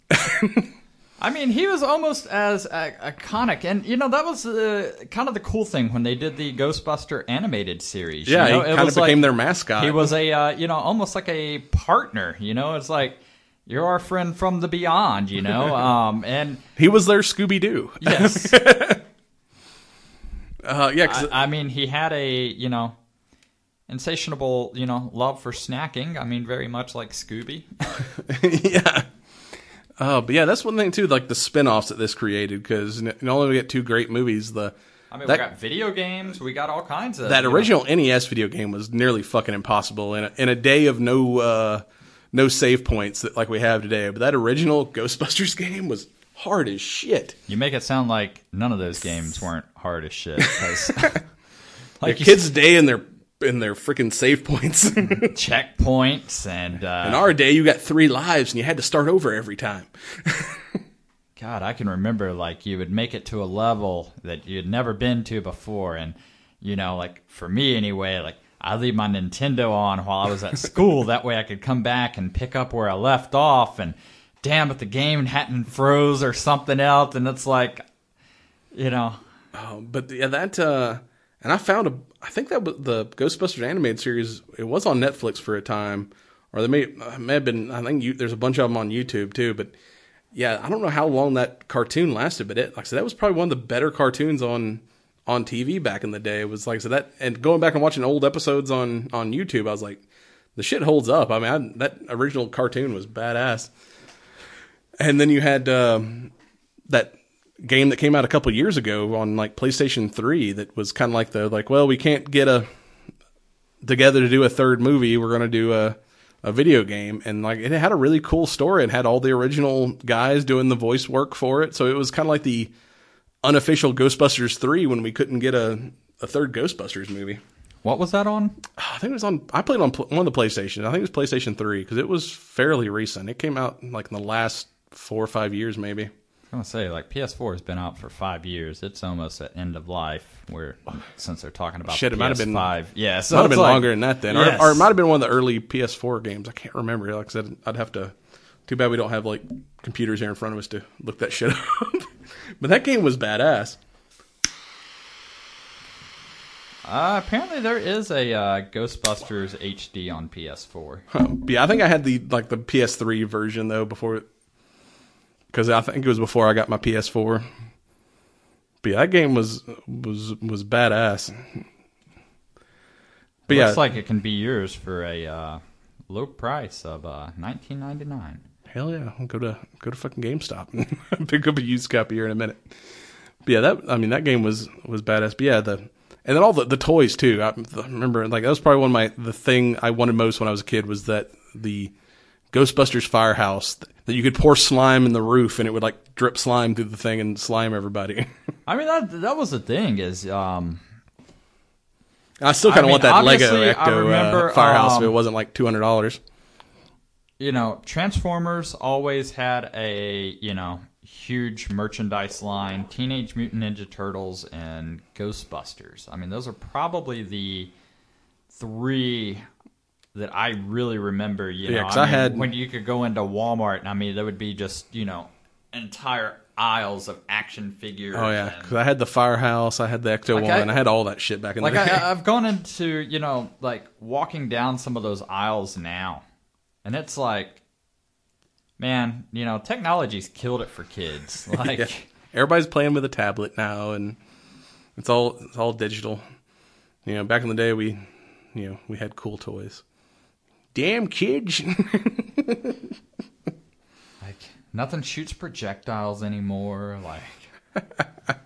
I mean, he was almost as uh, iconic, and you know that was uh, kind of the cool thing when they did the Ghostbuster animated series. Yeah, you know? he It kind of was became like- their mascot. He was a uh, you know almost like a partner. You know, it's like you're our friend from the beyond. You know, um, and He was their Scooby Doo. yes, Uh, yeah, 'cause- I, I mean he had a you know insatiable you know love for snacking. I mean, very much like Scooby. yeah. Oh, but yeah, that's one thing too, like the spin-offs that this created, because not only we get two great movies, the I mean, That- we got video games. We got all kinds of that you know- original NES video game was nearly fucking impossible in a, in a day of no uh, no save points that like we have today. But that original Ghostbusters game was hard as shit. You make it sound like none of those games weren't hard as shit. Like like kids' day in their in their freaking save points. checkpoints and uh, our day, you got three lives and you had to start over every time. God, I can remember like you would make it to a level that you'd never been to before, and you know, like for me anyway, like I leave my Nintendo on while I was at school. that way, I could come back and pick up where I left off. And damn, if the game hadn't froze or something else, and it's like, you know, but yeah, that uh, and I found a. I think that was the Ghostbusters animated series. It was on Netflix for a time, or they may uh, may have been. I think you, there's a bunch of them on YouTube too. But yeah, I don't know how long that cartoon lasted, but it like I said, that was probably one of the better cartoons on on TV back in the day. It was like so that and going back and watching old episodes on on YouTube, I was like, the shit holds up. I mean, I, that original cartoon was badass. And then you had um, that game that came out a couple years ago on like PlayStation 3 that was kind of like the like well we can't get a together to do a third movie we're going to do a a video game. And like it had a really cool story. It had all the original guys doing the voice work for it. So it was kind of like the unofficial Ghostbusters 3 when we couldn't get a a third Ghostbusters movie. What was that on? I think it was on I played on one of the PlayStation. I think it was PlayStation 3 cuz it was fairly recent. It came out like in the last 4 or 5 years maybe I'm gonna say like PS4 has been out for five years. It's almost at end of life. Where since they're talking about Shit, it might have been- PS5, yeah, so might have been like- longer than that then, Yes. or, or it might have been one of the early PS4 games. I can't remember. Like I said, I'd have to. Too bad we don't have like computers here in front of us to look that shit up. but that game was badass. Uh, apparently, there is a uh, Ghostbusters HD on PS4. But yeah, I think I had the like the PS3 version though before, because I think it was before I got my PS4. But yeah, that game was was was badass. But yeah, Looks like it can be yours for a uh, low price of uh, 19.99. Hell yeah, I'll go to go to fucking GameStop and pick up a used copy here in a minute. But yeah, that I mean that game was was badass. But yeah, the and then all the the toys too. I remember like that was probably one of my the thing I wanted most when I was a kid was that the Ghostbusters firehouse that you could pour slime in the roof and it would like drip slime through the thing and slime everybody. I mean, that that was the thing is, um, I still kind of want that Lego Ecto remember, uh, firehouse if it um, wasn't like two hundred dollars. you know, Transformers always had a you know huge merchandise line. Teenage Mutant Ninja Turtles and Ghostbusters. I mean, those are probably the three that I really remember. You Yeah, know, I I mean, had- when you could go into Walmart, and I mean, there would be just you know entire aisles of action figures. Oh yeah, because I had the Firehouse, I had the Ecto Like, One, I- I had all that shit back in like the day. I, I've gone into you know like walking down some of those aisles now, and it's like, man, you know, technology's killed it for kids. Like, Yeah. Everybody's playing with a tablet now, and it's all it's all digital. You know, back in the day, we, you know, we had cool toys. Damn kids! like nothing shoots projectiles anymore. Like,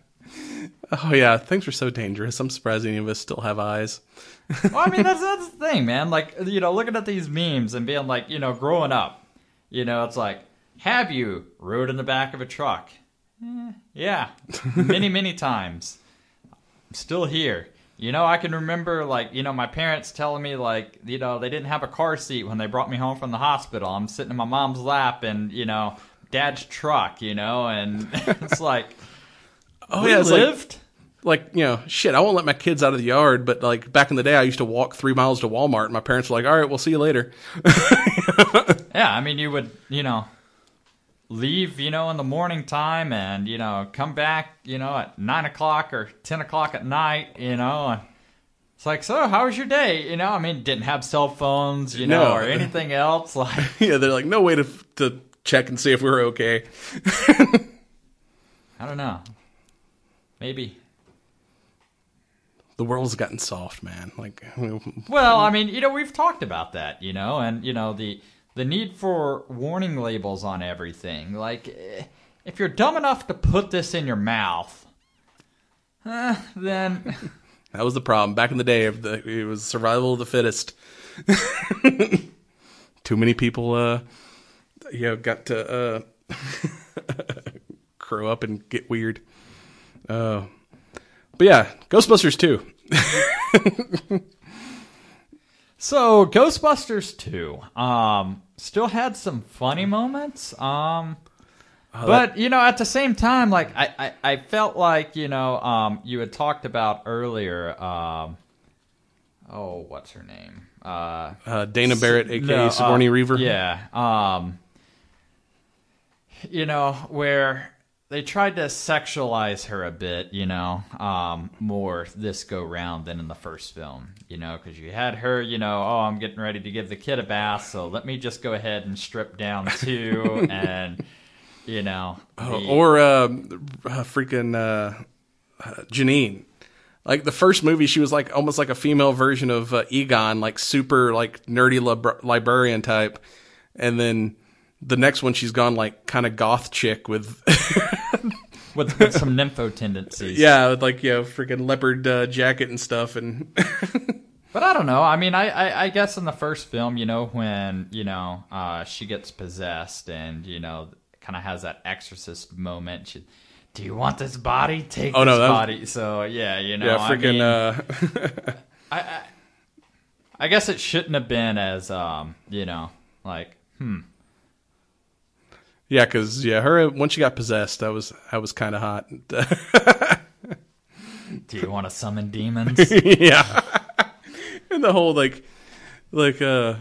oh yeah, things were so dangerous. I'm surprised any of us still have eyes. well, I mean, that's that's the thing, man. Like, you know, looking at these memes and being like, you know, growing up, you know, it's like, have you rode in the back of a truck? Eh, yeah, many, many times. I'm still here. You know, I can remember, like, you know, my parents telling me, like, you know, they didn't have a car seat when they brought me home from the hospital. I'm sitting in my mom's lap and, you know, dad's truck, you know, and it's like, Oh we yeah, it's like, lived. like you know, shit. I won't let my kids out of the yard, but like back in the day, I used to walk three miles to Walmart, and my parents were like, "All right, we'll see you later." Yeah, I mean, you would, you know, leave, you know, in the morning time and, you know, come back, you know, at 9 o'clock or 10 o'clock at night, you know, and it's like, so how was your day? You know, I mean, didn't have cell phones, you know, No. or anything else. Like, yeah, they're like, "No way to to check and see if we were okay." I don't know. Maybe. The world's gotten soft, man. Like, Well, I mean, you know, we've talked about that, you know, and, you know, the, the need for warning labels on everything. Like, eh, if you're dumb enough to put this in your mouth, eh, then. That was the problem back in the day. It was survival of the fittest. Too many people, uh, you know, got to uh, grow up and get weird. Uh, but yeah, Ghostbusters too. So Ghostbusters 2 um still had some funny moments. Um but you know, at the same time, like I, I, I felt like, you know, um you had talked about earlier, um oh, what's her name? Uh Uh, Dana Barrett, aka no, uh, Reaver. Yeah. Um you know, where they tried to sexualize her a bit, you know, um, more this go round than in the first film, you know, because you had her, you know, oh, I'm getting ready to give the kid a bath, so let me just go ahead and strip down too, and you know, Oh, the- or uh, uh, freaking uh, uh, Janine. Like the first movie, she was like almost like a female version of uh, Egon, like super like nerdy lib- librarian type, and then the next one she's gone like kind of goth chick with with, with some nympho tendencies. yeah, with like you know freaking leopard uh, jacket and stuff, and But I don't know. I mean, I, I, I guess in the first film, you know, when you know uh, she gets possessed and you know kind of has that exorcist moment. She, Do you want this body? Take Oh, this no, that body. So yeah, you know, yeah, I freaking mean, uh, I guess it shouldn't have been as um, you know, like yeah, because yeah, her once she got possessed, I was that was kind of hot. do you want to summon demons? yeah. and the whole like like uh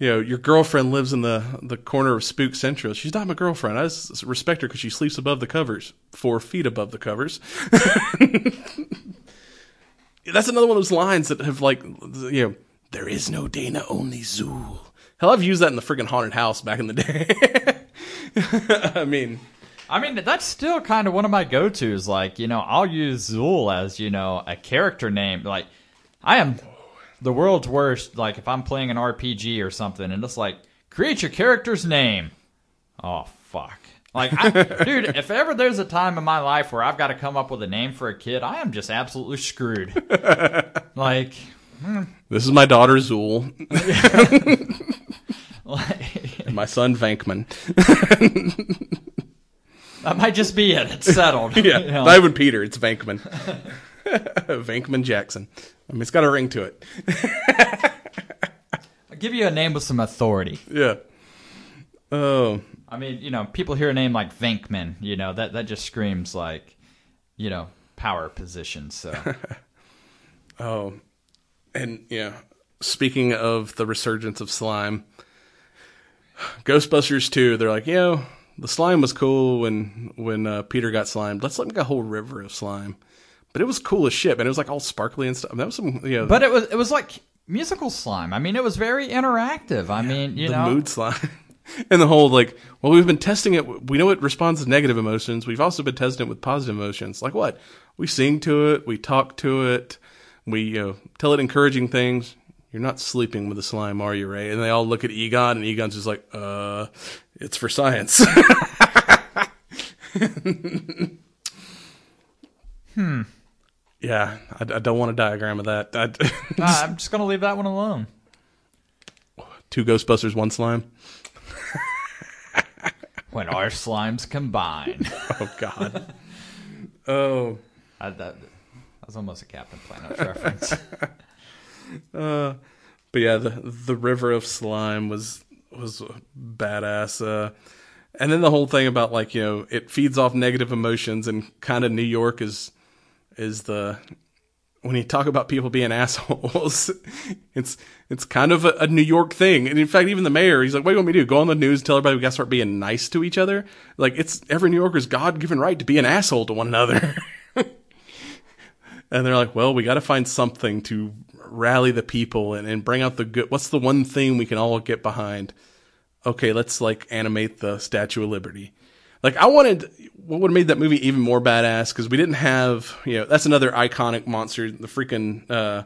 you know, your girlfriend lives in the the corner of Spook Central. She's not my girlfriend. I just respect her because she sleeps above the covers, four feet above the covers. That's another one of those lines that have like, you know, there is no Dana, only Zool. Hell, I've used that in the friggin' haunted house back in the day. I mean, I mean, that's still kind of one of my go-tos. Like, you know, I'll use Zool as, you know, a character name. Like, I am the world's worst. Like, if I'm playing an RPG or something, and it's like, create your character's name. Oh, fuck. Like, I, dude, if ever there's a time in my life where I've got to come up with a name for a kid, I am just absolutely screwed. like, hmm. this is my daughter Zool and my son Venkman. that might just be it. It's settled. Yeah, You know? not even Peter. It's Venkman. Venkman Jackson. I mean, it's got a ring to it. I'll give you a name with some authority. Yeah. Oh, I mean, you know, people hear a name like Venkman, you know, that, that just screams like, you know, power position. So, oh, and yeah, speaking of the resurgence of slime, Ghostbusters 2, they're like, yo, the slime was cool when when uh, Peter got slimed. Let's let him get a whole river of slime. But it was cool as shit, and It was like all sparkly and stuff. that was some, you know, But it was it was like musical slime. I mean, it was very interactive. I mean, you the know, mood slime. and the whole like, well, we've been testing it. We know it responds to negative emotions. We've also been testing it with positive emotions. Like what? We sing to it. We talk to it. We you know, tell it encouraging things. You're not sleeping with the slime, are you, Ray? And they all look at Egon, and Egon's just like, uh, it's for science. hmm. Yeah, I, I don't want a diagram of that. I, Nah, I'm just gonna leave that one alone. two Ghostbusters, one slime. When our slimes combine. Oh God. oh. I, that, that was almost a Captain Planet reference. But yeah, the the river of slime was was badass. Uh, and then the whole thing about like you know it feeds off negative emotions and kind of New York is is the when you talk about people being assholes, it's it's kind of a, a New York thing. And in fact, even the mayor, he's like, "What do you want me to do? Go on the news, and tell everybody we got to start being nice to each other? Like it's every New Yorker's God given right to be an asshole to one another." and they're like, "Well, we got to find something to rally the people and, and bring out the good. What's the one thing we can all get behind? Okay, let's like animate the Statue of Liberty." Like I wanted, what would have made that movie even more badass because we didn't have, you know, that's another iconic monster, the freaking uh,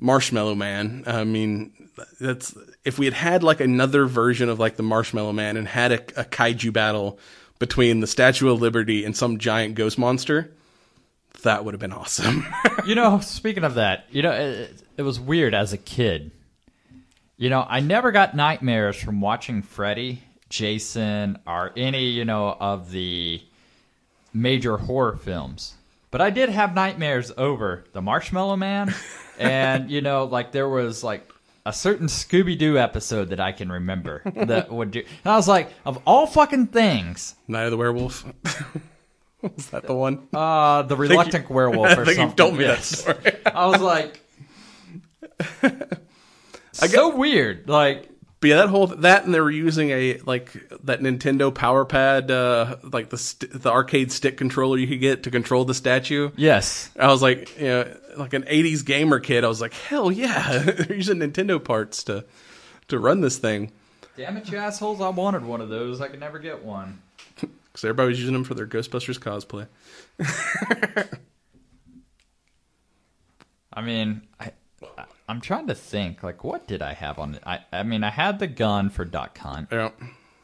Marshmallow Man. I mean, that's if we had had like another version of like the Marshmallow Man and had a, a kaiju battle between the Statue of Liberty and some giant ghost monster, that would have been awesome. you know, speaking of that, you know, it, it was weird as a kid. You know, I never got nightmares from watching Freddy, Jason, or any, you know, of the major horror films. But I did have nightmares over the Marshmallow Man, and you know, like there was like a certain Scooby Doo episode that I can remember that would do. And I was like, of all fucking things, Night of the Werewolf. Was that the one? uh, the reluctant werewolf or I think something. you've told me Yes. that story. I was like, I so weird. Like, But yeah, that whole that and they were using a like that Nintendo Power Pad, uh, like the st- the arcade stick controller you could get to control the statue. yes, I was like, you know, like an '80s gamer kid. I was like, hell yeah, they're using Nintendo parts to to run this thing damn it, you assholes! I wanted one of those. I could never get one. Because everybody was using them for their Ghostbusters cosplay. I mean, I, I I'm trying to think. Like, what did I have on it? I I mean, I had the gun for Duck Hunt, Yeah,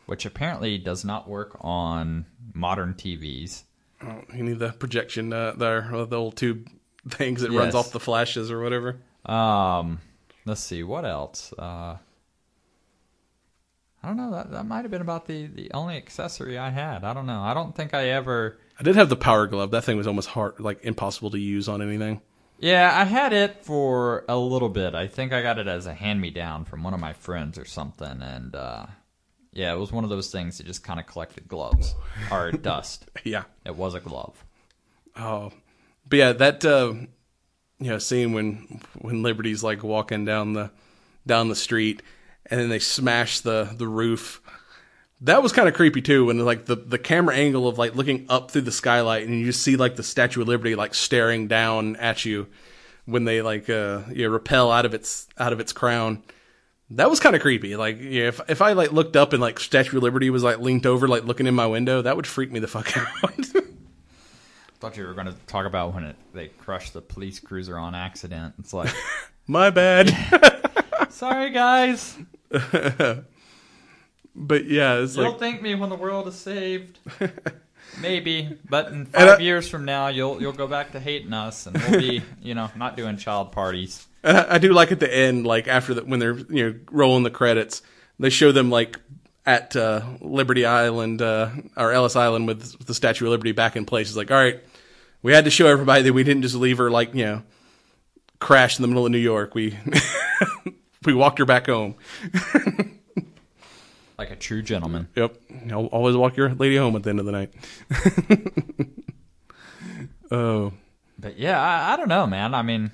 which apparently does not work on modern TVs. oh, you need the projection uh, there, uh, the old tube things that runs off the flashes or whatever. Um, let's see what else. Uh, I don't know. That that might have been about the the only accessory I had. I don't know. I don't think I ever. I did have the power glove. That thing was almost hard, like impossible to use on anything. Yeah, I had it for a little bit. I think I got it as a hand me down from one of my friends or something, and uh, yeah, it was one of those things that just kind of collected gloves or dust. Yeah. It was a glove. Oh, but yeah, that uh, you know scene when when Liberty's like walking down the down the street, and then they smash the the roof. That was kind of creepy too. When like the the camera angle of like looking up through the skylight, and you just see like the Statue of Liberty like staring down at you when they like uh you know, repel out of its out of its crown. That was kind of creepy. Like, yeah, if if I like looked up and like Statue of Liberty was like leaned over, like looking in my window, that would freak me the fuck out. Thought you were going to talk about when it they crushed the police cruiser on accident. It's like, my bad. sorry guys, But yeah, it's you'll like thank me when the world is saved. Maybe, but in five I- years from now, you'll you'll go back to hating us, and we'll be, you know, not doing child parties. I, I do like at the end, like after that when they're you know rolling the credits, they show them like at uh, Liberty Island uh, or Ellis Island with the Statue of Liberty back in place. It's like, all right, we had to show everybody that we didn't just leave her like you know crash in the middle of New York. We we walked her back home. Like a true gentleman. Yep, Al- always walk your lady home at the end of the night. oh. But yeah, I, I don't know, man. I mean,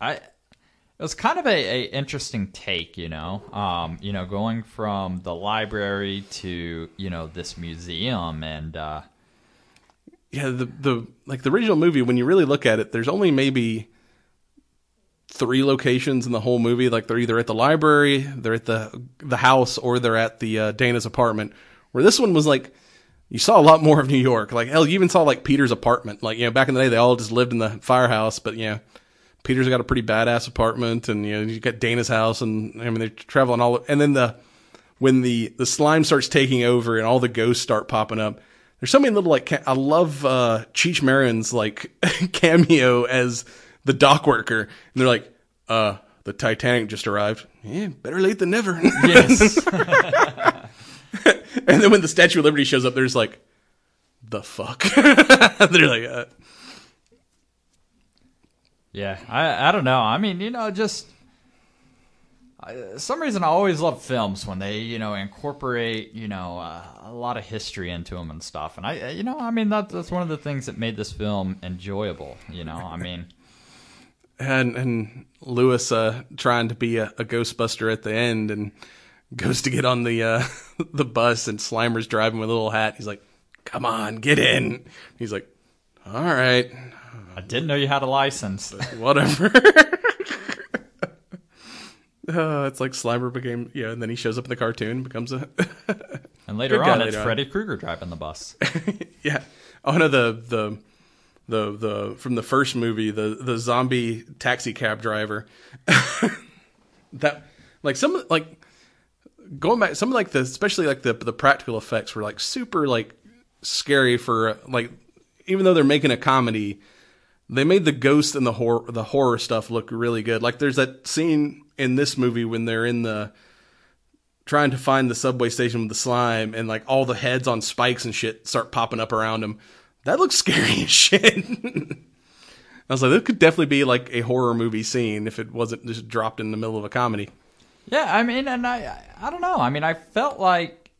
I it was kind of a, a interesting take, you know. Um, you know, going from the library to you know this museum, and uh, yeah, the the like the original movie. When you really look at it, there's only maybe three locations in the whole movie. Like they're either at the library, they're at the the house, or they're at the uh, Dana's apartment. Where this one was like, you saw a lot more of New York. Like hell, you even saw like Peter's apartment. Like you know, back in the day, they all just lived in the firehouse. But you know, Peter's got a pretty badass apartment, and you know, you got Dana's house, and I mean they're traveling all. And then the when the the slime starts taking over and all the ghosts start popping up. There's so many little like I love uh Cheech Marin's like cameo as the dock worker, and they're like, uh, the Titanic just arrived. Yeah, better late than never. yes, and then when the Statue of Liberty shows up, there's like, the fuck. they're like, uh, yeah. I I don't know. I mean, you know, just. I, some reason I always love films when they, you know, incorporate, you know, uh, a lot of history into them and stuff. And I, you know, I mean, that, that's one of the things that made this film enjoyable. You know, I mean, and and Lewis uh, trying to be a, a Ghostbuster at the end and goes to get on the uh, the bus and Slimer's driving with a little hat. He's like, "Come on, get in." He's like, "All right, I didn't know you had a license. whatever." Uh, it's like Slimer became yeah, and then he shows up in the cartoon and becomes a And later on, it's on. Freddy Krueger driving the bus. yeah. Oh no, the the the the from the first movie, the the zombie taxi cab driver. that like some like going back, some like the especially like the the practical effects were like super like scary for like even though they're making a comedy, they made the ghost and the horror the horror stuff look really good. Like there's that scene in this movie when they're in the trying to find the subway station with the slime and like all the heads on spikes and shit start popping up around them. That looks scary as shit. I was like, this could definitely be like a horror movie scene if it wasn't just dropped in the middle of a comedy. Yeah, I mean, and I, I, don't know. I mean, I felt like,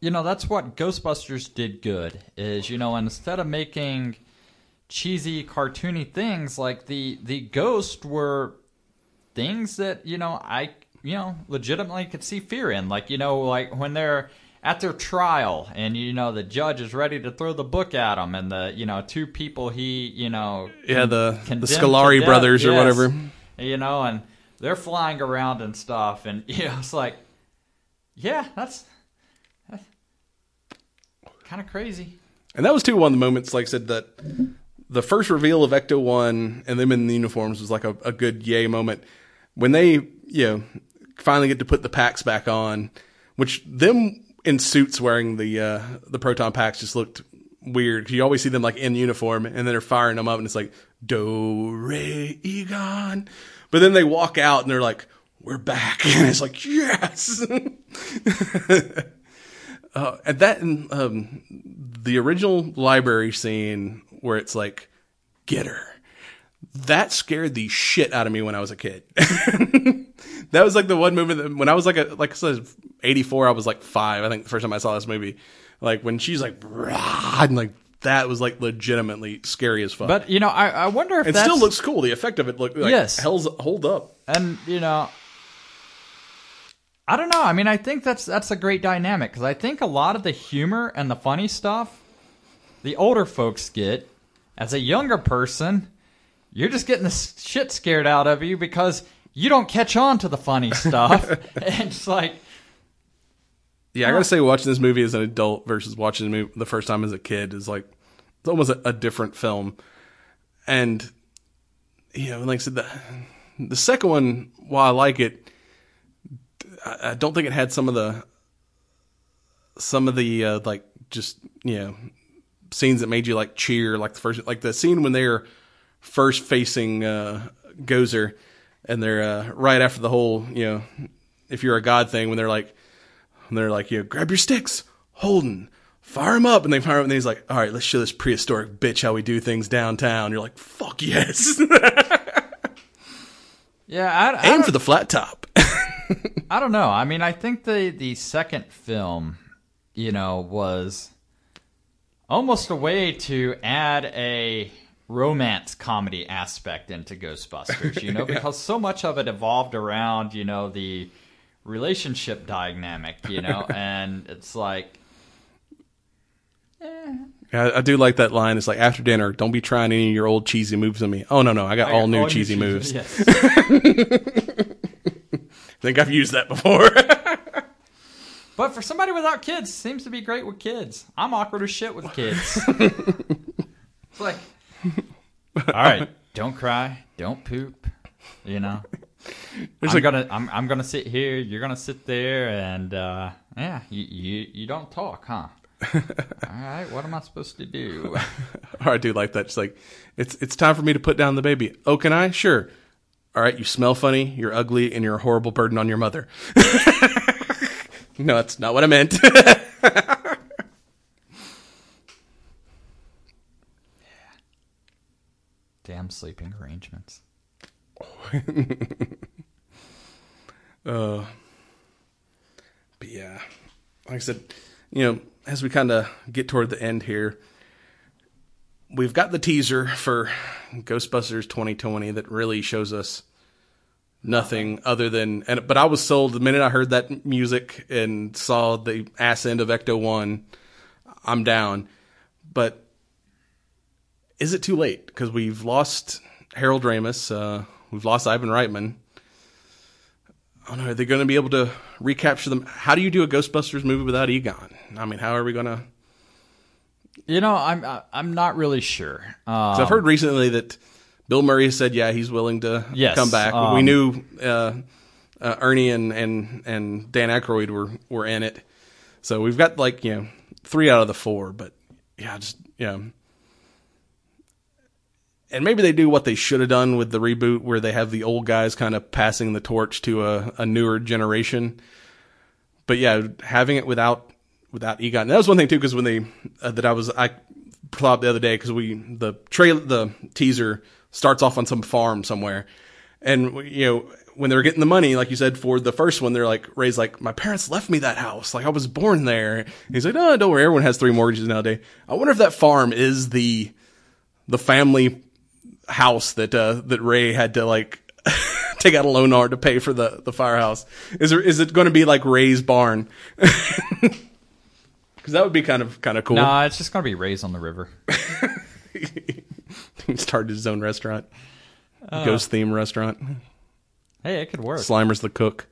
you know, that's what Ghostbusters did good. Is you know, instead of making cheesy, cartoony things, like the the ghosts were things that you know I you know legitimately could see fear in. Like you know, like when they're at their trial and you know the judge is ready to throw the book at them and the you know two people he you know Yeah, the the Scolari brothers or whatever. You know, and they're flying around and stuff, and you know, it's like, yeah, that's, that's kind of crazy. And that was too one of the moments, like I said, that the first reveal of Ecto One and them in the uniforms was like a, a good yay moment. When they, you know, finally get to put the packs back on, which them in suits wearing the uh, the proton packs just looked weird. You always see them like in uniform, and then they're firing them up, and it's like Do Re Egon. But then they walk out, and they're like, "We're back," and it's like, "Yes." uh, and that um, the original library scene where it's like, "Get her." That scared the shit out of me when I was a kid. that was like the one movie that when I was like a like I said, eighty four. I was like five. I think the first time I saw this movie, like when she's like, and like that was like legitimately scary as fuck. But you know, I, I wonder if it still looks cool. The effect of it look like Yes. hell's hold up. and you know, I don't know. I mean, I think that's that's a great dynamic because I think a lot of the humor and the funny stuff, the older folks get. As a younger person, you're just getting the shit scared out of you because you don't catch on to the funny stuff. and it's like, Yeah, I gotta say, watching this movie as an adult versus watching the movie the first time as a kid is like it's almost a, a different film. And you know, like I said, the the second one, while I like it, I, I don't think it had some of the some of the uh, like just you know scenes that made you like cheer, like the first like the scene when they're first facing uh, Gozer, and they're uh, right after the whole you know if you're a god thing when they're like and they're like, you know, grab your sticks, Holden, fire him up. And they fire him, and he's like, all right, let's show this prehistoric bitch how we do things downtown. You're like, fuck yes. yeah, I, I, Aim for the flat top. I don't know. I mean, I think the the second film, you know, was almost a way to add a romance comedy aspect into Ghostbusters, you know, because so much of it evolved around, you know, the relationship dynamic, you know, and it's like Yeah, I, I do like that line. It's like after dinner, don't be trying any of your old cheesy moves on me. Oh no, no, I got all new cheesy moves. Yes. I think I've used that before. But for somebody without kids, seems to be great with kids. I'm awkward as shit with kids. it's like, all right, don't cry, don't poop. You know, There's I'm like- gonna I'm, I'm gonna sit here. You're gonna sit there, and uh, yeah, you, you you don't talk, huh? all right, what am I supposed to do? Or I do like that. It's like it's it's time for me to put down the baby. Oh, can I? Sure. All right, you smell funny, you're ugly, and you're a horrible burden on your mother. no, that's not what I meant. Damn sleeping arrangements. uh, But yeah, like I said, you know, as we kind of get toward the end here, we've got the teaser for Ghostbusters 2020 that really shows us nothing other than and but I was sold the minute I heard that music and saw the ass end of Ecto 1 I'm down but is it too late because we've lost Harold Ramis uh, we've lost Ivan Reitman I don't know are they going to be able to recapture them how do you do a Ghostbusters movie without Egon I mean how are we going to You know, I'm I'm not really sure. 'Cause I've heard recently that Bill Murray said, yeah, he's willing to Yes, come back. we um, knew uh, uh, Ernie and, and and Dan Aykroyd were were in it, so we've got like you know three out of the four. But yeah, just yeah. And maybe they do what they should have done with the reboot, where they have the old guys kind of passing the torch to a, a newer generation. But yeah, having it without without Egon. That was one thing too, because when they uh, that I was I thought the other day because we the trail the teaser starts off on some farm somewhere, and you know when they were getting the money, like you said for the first one, they're like Ray's like my parents left me that house, like I was born there. And he's like, no, don't worry, everyone has three mortgages nowadays. I wonder if that farm is the the family house that uh, that Ray had to like take out a loan on to pay for the the firehouse. Is there is it going to be like Ray's barn? Because that would be kind of kind of cool. Nah, it's just gonna be Rays on the River. he started his own restaurant, Uh. ghost theme restaurant. Hey, it could work. Slimer's the cook.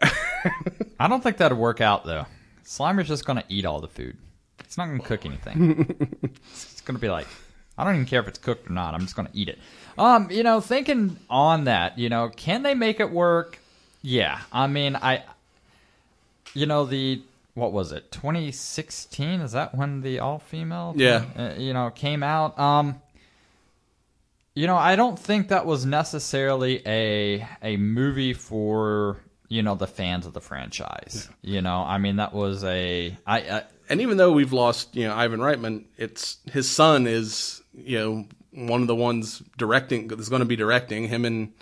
I don't think that'd work out though. Slimer's just gonna eat all the food. It's not gonna cook anything. it's, it's gonna be like, I don't even care if it's cooked or not. I'm just gonna eat it. Um, you know, thinking on that, you know, can they make it work? Yeah. I mean, I, you know, the what was it? 2016? Is that when the all female? Yeah. Uh, you know, came out. Um. You know, I don't think that was necessarily a a movie for you know the fans of the franchise. You know, I mean that was a I, I And even though we've lost, you know, Ivan Reitman, it's his son is, you know, one of the ones directing that's going to be directing. Him and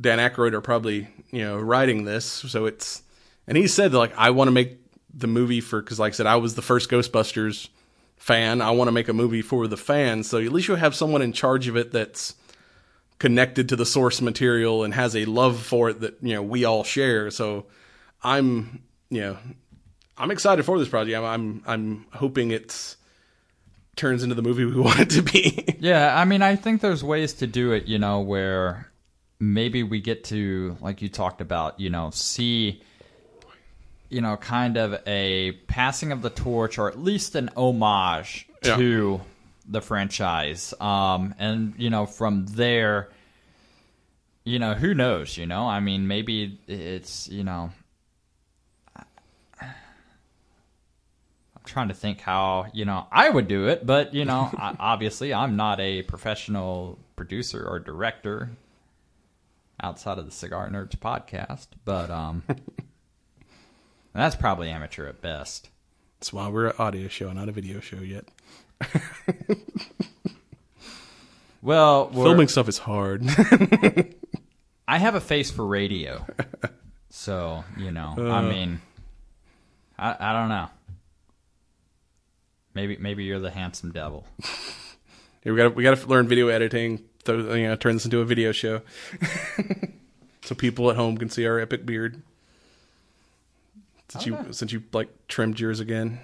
Dan Aykroyd are probably, you know, writing this. So it's, and he said like, I want to make the movie for because, like I said, I was the first Ghostbusters fan. I want to make a movie for the fans. So at least you have someone in charge of it that's connected to the source material and has a love for it that you know we all share. So I'm, you know, I'm excited for this project. I'm I'm, I'm hoping it's turns into the movie we want it to be. yeah. I mean, I think there's ways to do it. You know, where maybe we get to like you talked about. You know, see. You know, kind of a passing of the torch, or at least an homage Yeah. to the franchise. Um, and you know, from there, you know, who knows? You know, I mean, maybe it's you know, trying to think how you know I would do it, but you know, I, obviously, I'm not a professional producer or director outside of the Cigar Nerds podcast, but um, that's probably amateur at best. That's why we're an audio show, not a video show yet. Well, Filming stuff is hard. I have a face for radio, so you know. I mean, I I don't know. Maybe maybe you're the handsome devil. Yeah, we got we got to learn video editing. Throw, you know, turn this into a video show, so people at home can see our epic beard. Since you since you like trimmed yours again,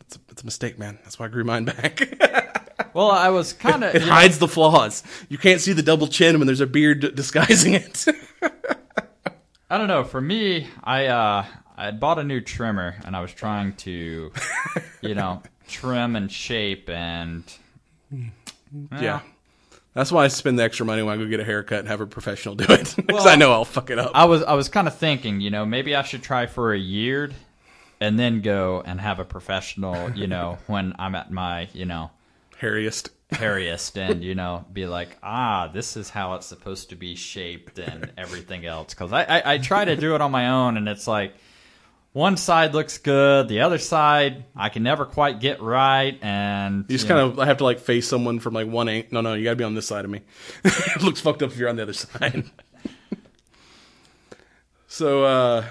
it's a, it's a mistake, man. That's why I grew mine back. Well, I was kind of it hides the flaws. You can't see the double chin when there's a beard disguising it. I don't know. For me, I uh, I had bought a new trimmer and I was trying to, you know, trim and shape and yeah. That's why I spend the extra money when I go get a haircut and have a professional do it because I know I'll fuck it up. I was I was kind of thinking, you know, maybe I should try for a year and then go and have a professional, you know, when I'm at my, you know, Hairiest. hairiest and you know be like ah this is how it's supposed to be shaped and everything else because I, I i try to do it on my own and it's like one side looks good the other side i can never quite get right and You just you know, kind of I have to like face someone from like one angle. No, no, you got to be on this side of me. it looks fucked up if you're on the other side. so, uh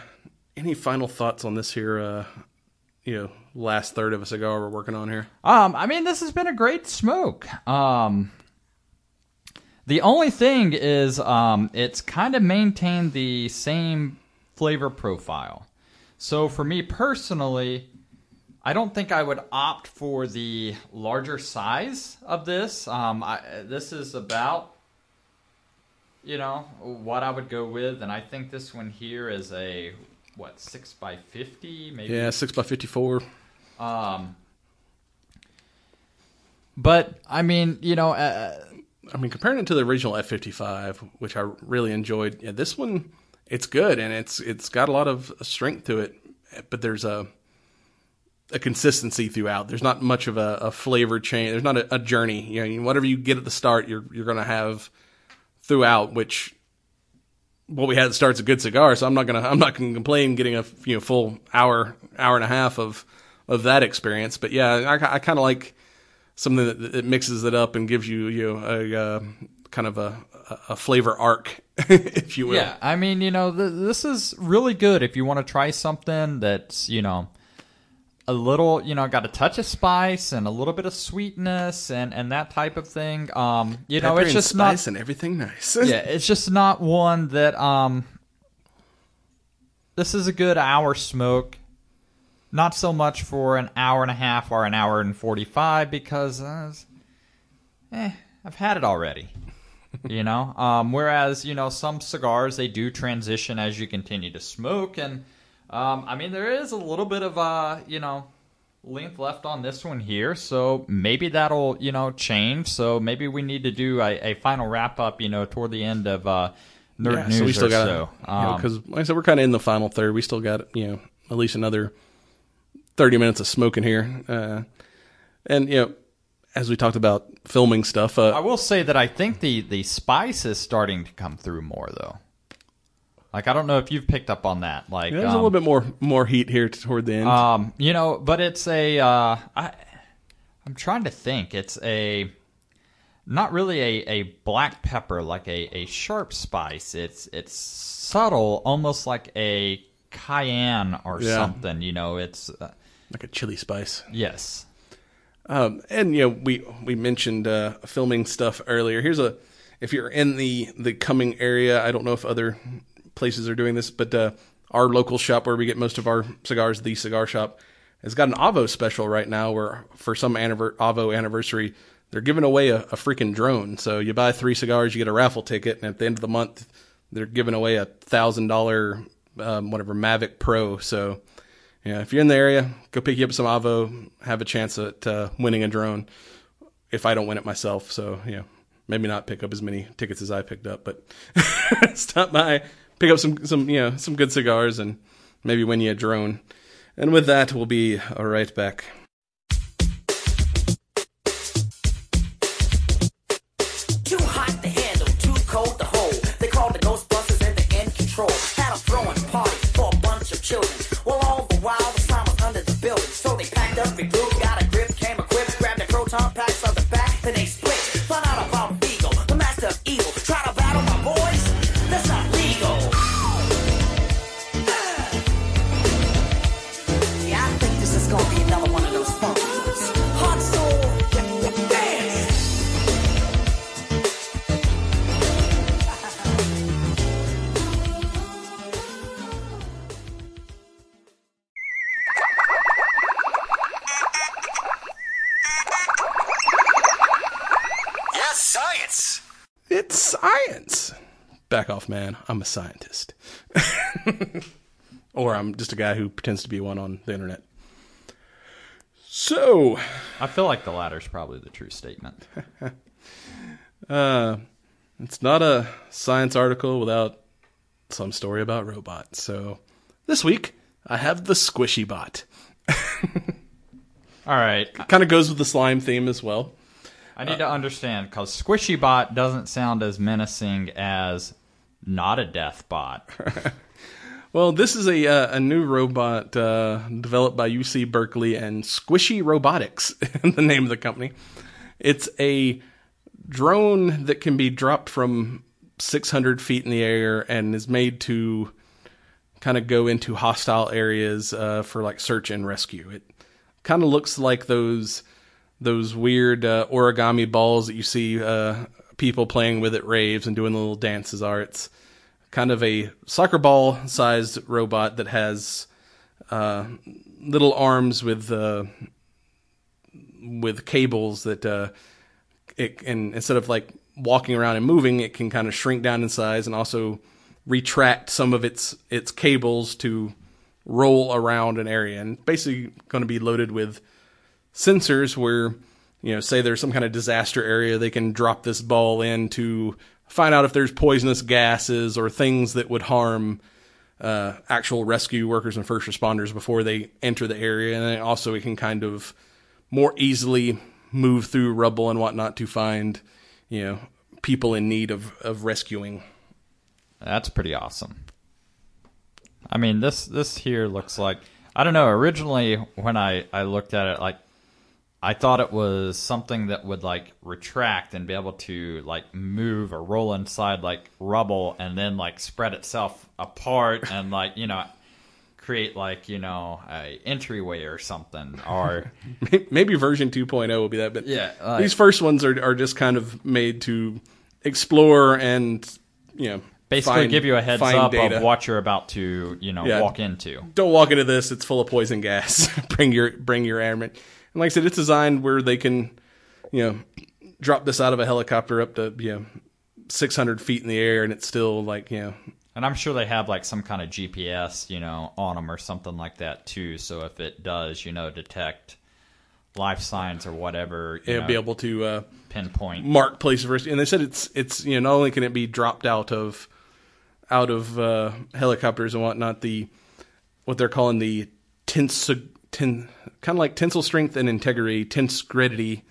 any final thoughts on this here? Uh, you know, last third of a cigar we're working on here. Um, I mean, this has been a great smoke. Um, the only thing is, um, it's kind of maintained the same flavor profile. So for me personally, I don't think I would opt for the larger size of this. Um, I, this is about, you know, what I would go with, and I think this one here is a what six by fifty, maybe Yeah, six by fifty-four. um, but I mean, you know, uh, I mean, comparing it to the original F fifty five, which I really enjoyed. Yeah, this one it's good and it's it's got a lot of strength to it, but there's a a consistency throughout. There's not much of a, a flavor change. There's not a, a journey. You know, whatever you get at the start, you're you're to have throughout. Which what we had start's a good cigar, so I'm not gonna I'm not gonna complain getting a you know full hour hour and a half of of that experience. But yeah, I, I kind of like something that, that mixes it up and gives you you know, a uh, kind of a a flavor arc, if you will. yeah, I mean, you know, th- this is really good if you want to try something that's, you know, a little, you know, got a touch of spice and a little bit of sweetness and and that type of thing. Um, you know, it's and just not spice and everything nice. yeah, it's just not one that um this is a good hour smoke. Not so much for an hour and a half or an hour and 45 because uh, eh, I've had it already. You know, um, whereas you know some cigars they do transition as you continue to smoke, and um, I mean there is a little bit of uh, you know length left on this one here, so maybe that'll you know change. So maybe we need to do a, a final wrap up, you know, toward the end of uh, nerd Yeah, news so we still or got so. Um, because like I said, we're kind of in the final third. We still got you know at least another thirty minutes of smoking here, uh, and you know as we talked about filming stuff. I Uh, will say that I think the the spice is starting to come through more though. Like I don't know if you've picked up on that. Like there's um, a little bit more more heat here toward the end. Um, you know, but it's a. Uh, I, I'm trying to think. It's a, not really a, a black pepper like a, a sharp spice. It's it's subtle, almost like a cayenne or Yeah. something. You know, it's uh, like a chili spice. yes. Um, and you know, we we mentioned uh, filming stuff earlier. Here's a if you're in the the coming area. I don't know if other places are doing this, but uh, our local shop where we get most of our cigars, the Cigar Shop, has got an Avo special right now. Where for some anniver- Avo anniversary, they're giving away a, a freaking drone. So you buy three cigars, you get a raffle ticket, and at the end of the month, they're giving away a thousand dollar um, whatever Mavic Pro. So yeah, if you're in the area, go pick you up some Avo. Have a chance at uh, winning a drone. If I don't win it myself, so yeah, maybe not pick up as many tickets as I picked up, but stop by, pick up some some you know some good cigars, and maybe win you a drone. And with that, we'll be right back. They packed up Back off, man. I'm a scientist. or I'm just a guy who pretends to be one on the internet. So, I feel like the latter is probably the true statement. uh, it's not a science article without some story about robots. So, this week I have the Squishy Bot. All right, Kind of goes with the slime theme as well. I need to understand because Squishy Bot doesn't sound as menacing as not a death bot. Well, this is a uh, a new robot uh, developed by UC Berkeley and Squishy Robotics, the name of the company. It's a drone that can be dropped from 600 feet in the air and is made to kind of go into hostile areas uh, for like search and rescue. It kind of looks like those those weird uh, origami balls that you see uh, people playing with it raves and doing little dances are. It's kind of a soccer ball sized robot that has uh, little arms with uh, with cables that uh, it and instead of like walking around and moving, it can kind of shrink down in size and also retract some of its its cables to roll around an area and basically going to be loaded with sensors where you know say there's some kind of disaster area they can drop this ball in to find out if there's poisonous gases or things that would harm uh, actual rescue workers and first responders before they enter the area and also it can kind of more easily move through rubble and whatnot to find you know people in need of, of rescuing That's pretty awesome. I mean, this this here looks like I don't know. Originally, when I I looked at it, like I thought it was something that would like retract and be able to like move or roll inside like rubble and then like spread itself apart and like you know create like you know a entryway or something or maybe version 2.0 will be that but Yeah, like- these first ones are, are just kind of made to explore and you know basically find- give you a heads up data. of what you're about to you know Yeah. walk into. don't walk into this it's full of poison gas bring your bring your airmen and like i said it's designed where they can you know drop this out of a helicopter up to you know 600 feet in the air and it's still like you know And I'm sure they have like some kind of GPS, you know, on them or something like that too. So if it does, you know, detect life signs or whatever, you it'll know, be able to uh pinpoint. mark place of risk. And they said it's it's you know not only can it be dropped out of out of uh, helicopters and whatnot, the what they're calling the tens, ten, kind of like tensile strength and integrity, tensegrity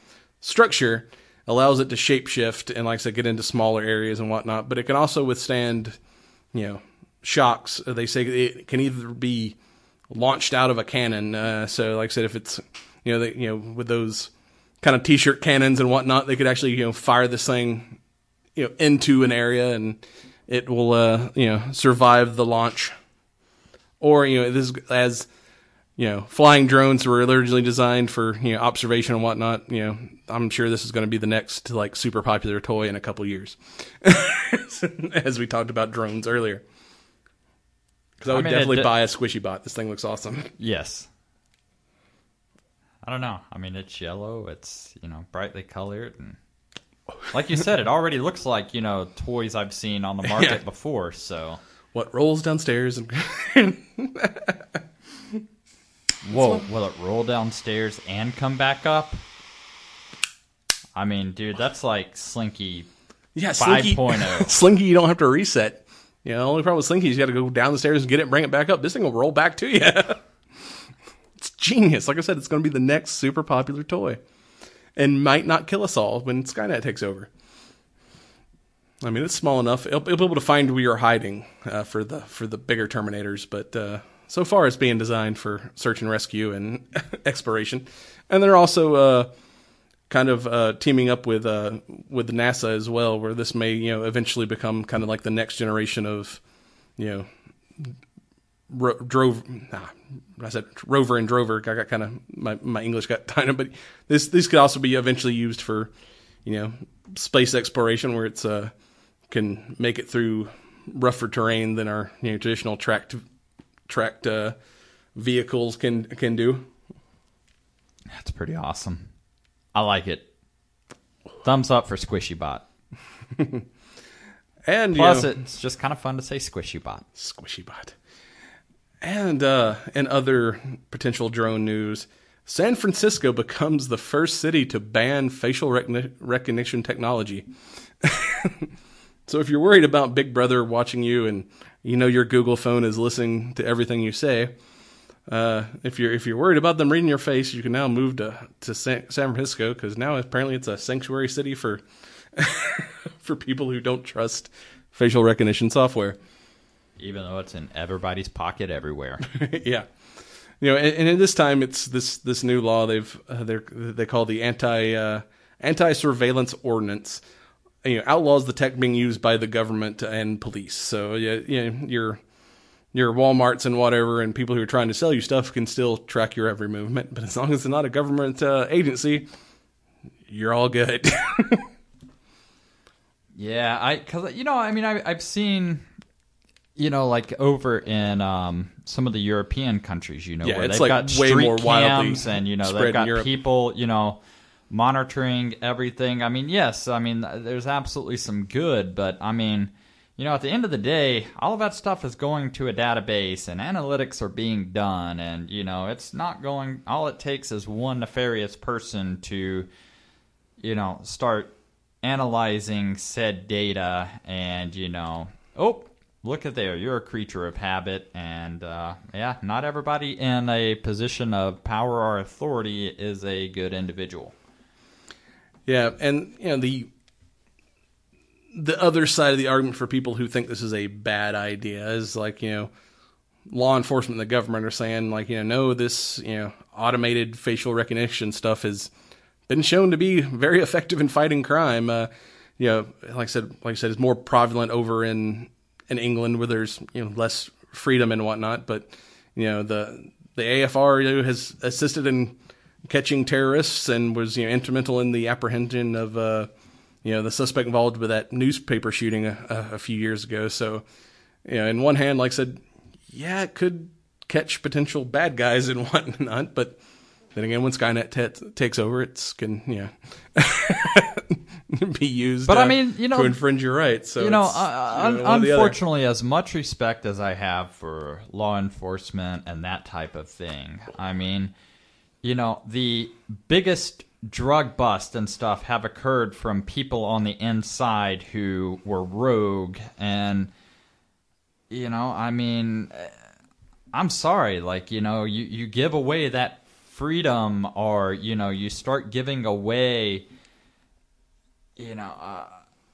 structure allows it to shapeshift and like I said get into smaller areas and whatnot. But it can also withstand you know shocks. They say it can either be launched out of a cannon. Uh, so like I said, if it's you know they, you know with those kind of t-shirt cannons and whatnot, they could actually you know fire this thing you know into an area and it will uh, you know survive the launch. Or you know this as you know flying drones were originally designed for you know observation and whatnot. You know I'm sure this is going to be the next like super popular toy in a couple years, as we talked about drones earlier. Because I would mean, definitely d- buy a squishy bot. This thing looks awesome. Yes. I don't know. I mean, it's yellow. It's you know brightly colored, and like you said, it already looks like you know toys I've seen on the market Yeah. before. So What rolls downstairs and whoa, will it roll downstairs and come back up? I mean, dude, that's like Slinky. Yeah, Slinky. Slinky, you don't have to reset. You know, the only problem with Slinky is you got to go down the stairs and get it and bring it back up. This thing will roll back to you. it's genius. Like I said, it's going to be the next super popular toy and might not kill us all when Skynet takes over. I mean, it's small enough. It'll, it'll be able to find where you're hiding uh, for the for the bigger Terminators, but uh, so far it's being designed for search and rescue and exploration. And they're also uh, kind of uh, teaming up with uh, with NASA as well, where this may you know eventually become kind of like the next generation of you know ro- drove. Nah, I said rover and drover. I got kind of my my English got kind but this this could also be eventually used for you know space exploration, where it's uh can make it through rougher terrain than our you know traditional tracked tracked uh, vehicles can can do. That's pretty awesome. I like it. Thumbs up for Squishy Bot. And you Plus, know, it's just kind of fun to say squishy bot. Squishy Bot. And uh, in other potential drone news, San Francisco becomes the first city to ban facial recogni- recognition technology. so if you're worried about Big Brother watching you and you know your Google phone is listening to everything you say, uh, if you're if you're worried about them reading your face, you can now move to to San, San Francisco because now apparently it's a sanctuary city for for people who don't trust facial recognition software. Even though it's in everybody's pocket everywhere. yeah, you know, and, and at this time, it's this this new law they've uh, they they call the anti uh, anti surveillance ordinance. You know, outlaws the tech being used by the government and police. So yeah, you know, your your WalMarts and whatever, and people who are trying to sell you stuff can still track your every movement. But as long as it's not a government uh, agency, you're all good. Yeah, I because you know, I mean, I, I've seen, you know, like over in um, some of the European countries, you know, Yeah, where it's, they've like, got way more cams and you know they've got people, you know, monitoring everything. I mean, yes, I mean, there's absolutely some good, but I mean. You know, at the end of the day, all of that stuff is going to a database and analytics are being done. And, you know, it's not going, all it takes is one nefarious person to, you know, start analyzing said data and, you know, oh, look at there, you're a creature of habit. And, uh, yeah, not everybody in a position of power or authority is a good individual. Yeah, and you know the the other side of the argument for people who think this is a bad idea is like you know law enforcement and the government are saying like you know no this you know automated facial recognition stuff has been shown to be very effective in fighting crime. Uh, you know, like I said, like I said, it's more prevalent over in in England where there's you know less freedom and whatnot. But you know the the AFR you know, has assisted in catching terrorists and was you know instrumental in the apprehension of uh, you know the suspect involved with that newspaper shooting a, a, few years ago. So you know, in one hand, like I said, yeah, it could catch potential bad guys and whatnot, but then again, when Skynet t- takes over, it's can you know be used. But I uh, mean, you know- to infringe your rights. So you know, uh, you know, the other. unfortunately, as much respect as I have for law enforcement and that type of thing, I mean, you know, the biggest drug bust and stuff have occurred from people on the inside who were rogue and you know, I mean, I'm sorry, like, you know, you you give away that freedom or, you know, you start giving away you know, uh,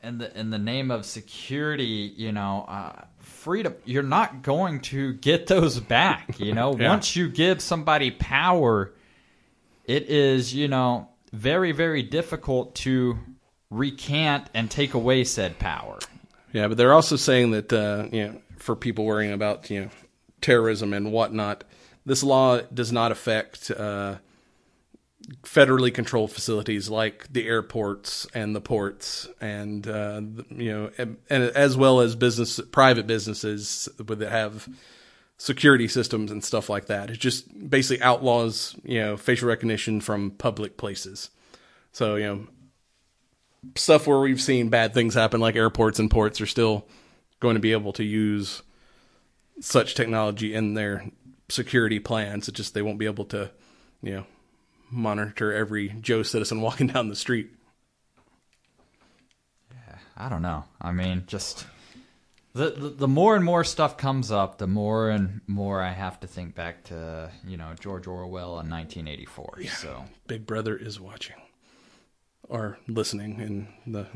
in the in the name of security, you know, uh, freedom, you're not going to get those back. You know, Yeah. once you give somebody power, it is you know very very difficult to recant and take away said power. Yeah, but they're also saying that uh, you know, for people worrying about you know terrorism and whatnot, this law does not affect uh, federally controlled facilities like the airports and the ports, and uh, you know, and, and as well as business, private businesses that have security systems and stuff like that. It just basically outlaws you know facial recognition from public places. So you know stuff where we've seen bad things happen, like airports and ports, are still going to be able to use such technology in their security plans. It's just they won't be able to, you know, monitor every Joe citizen walking down the street. Yeah, I don't know. I mean, just the, the the more and more stuff comes up, the more and more I have to think back to you know George Orwell in 1984. So Big Brother is watching or listening in the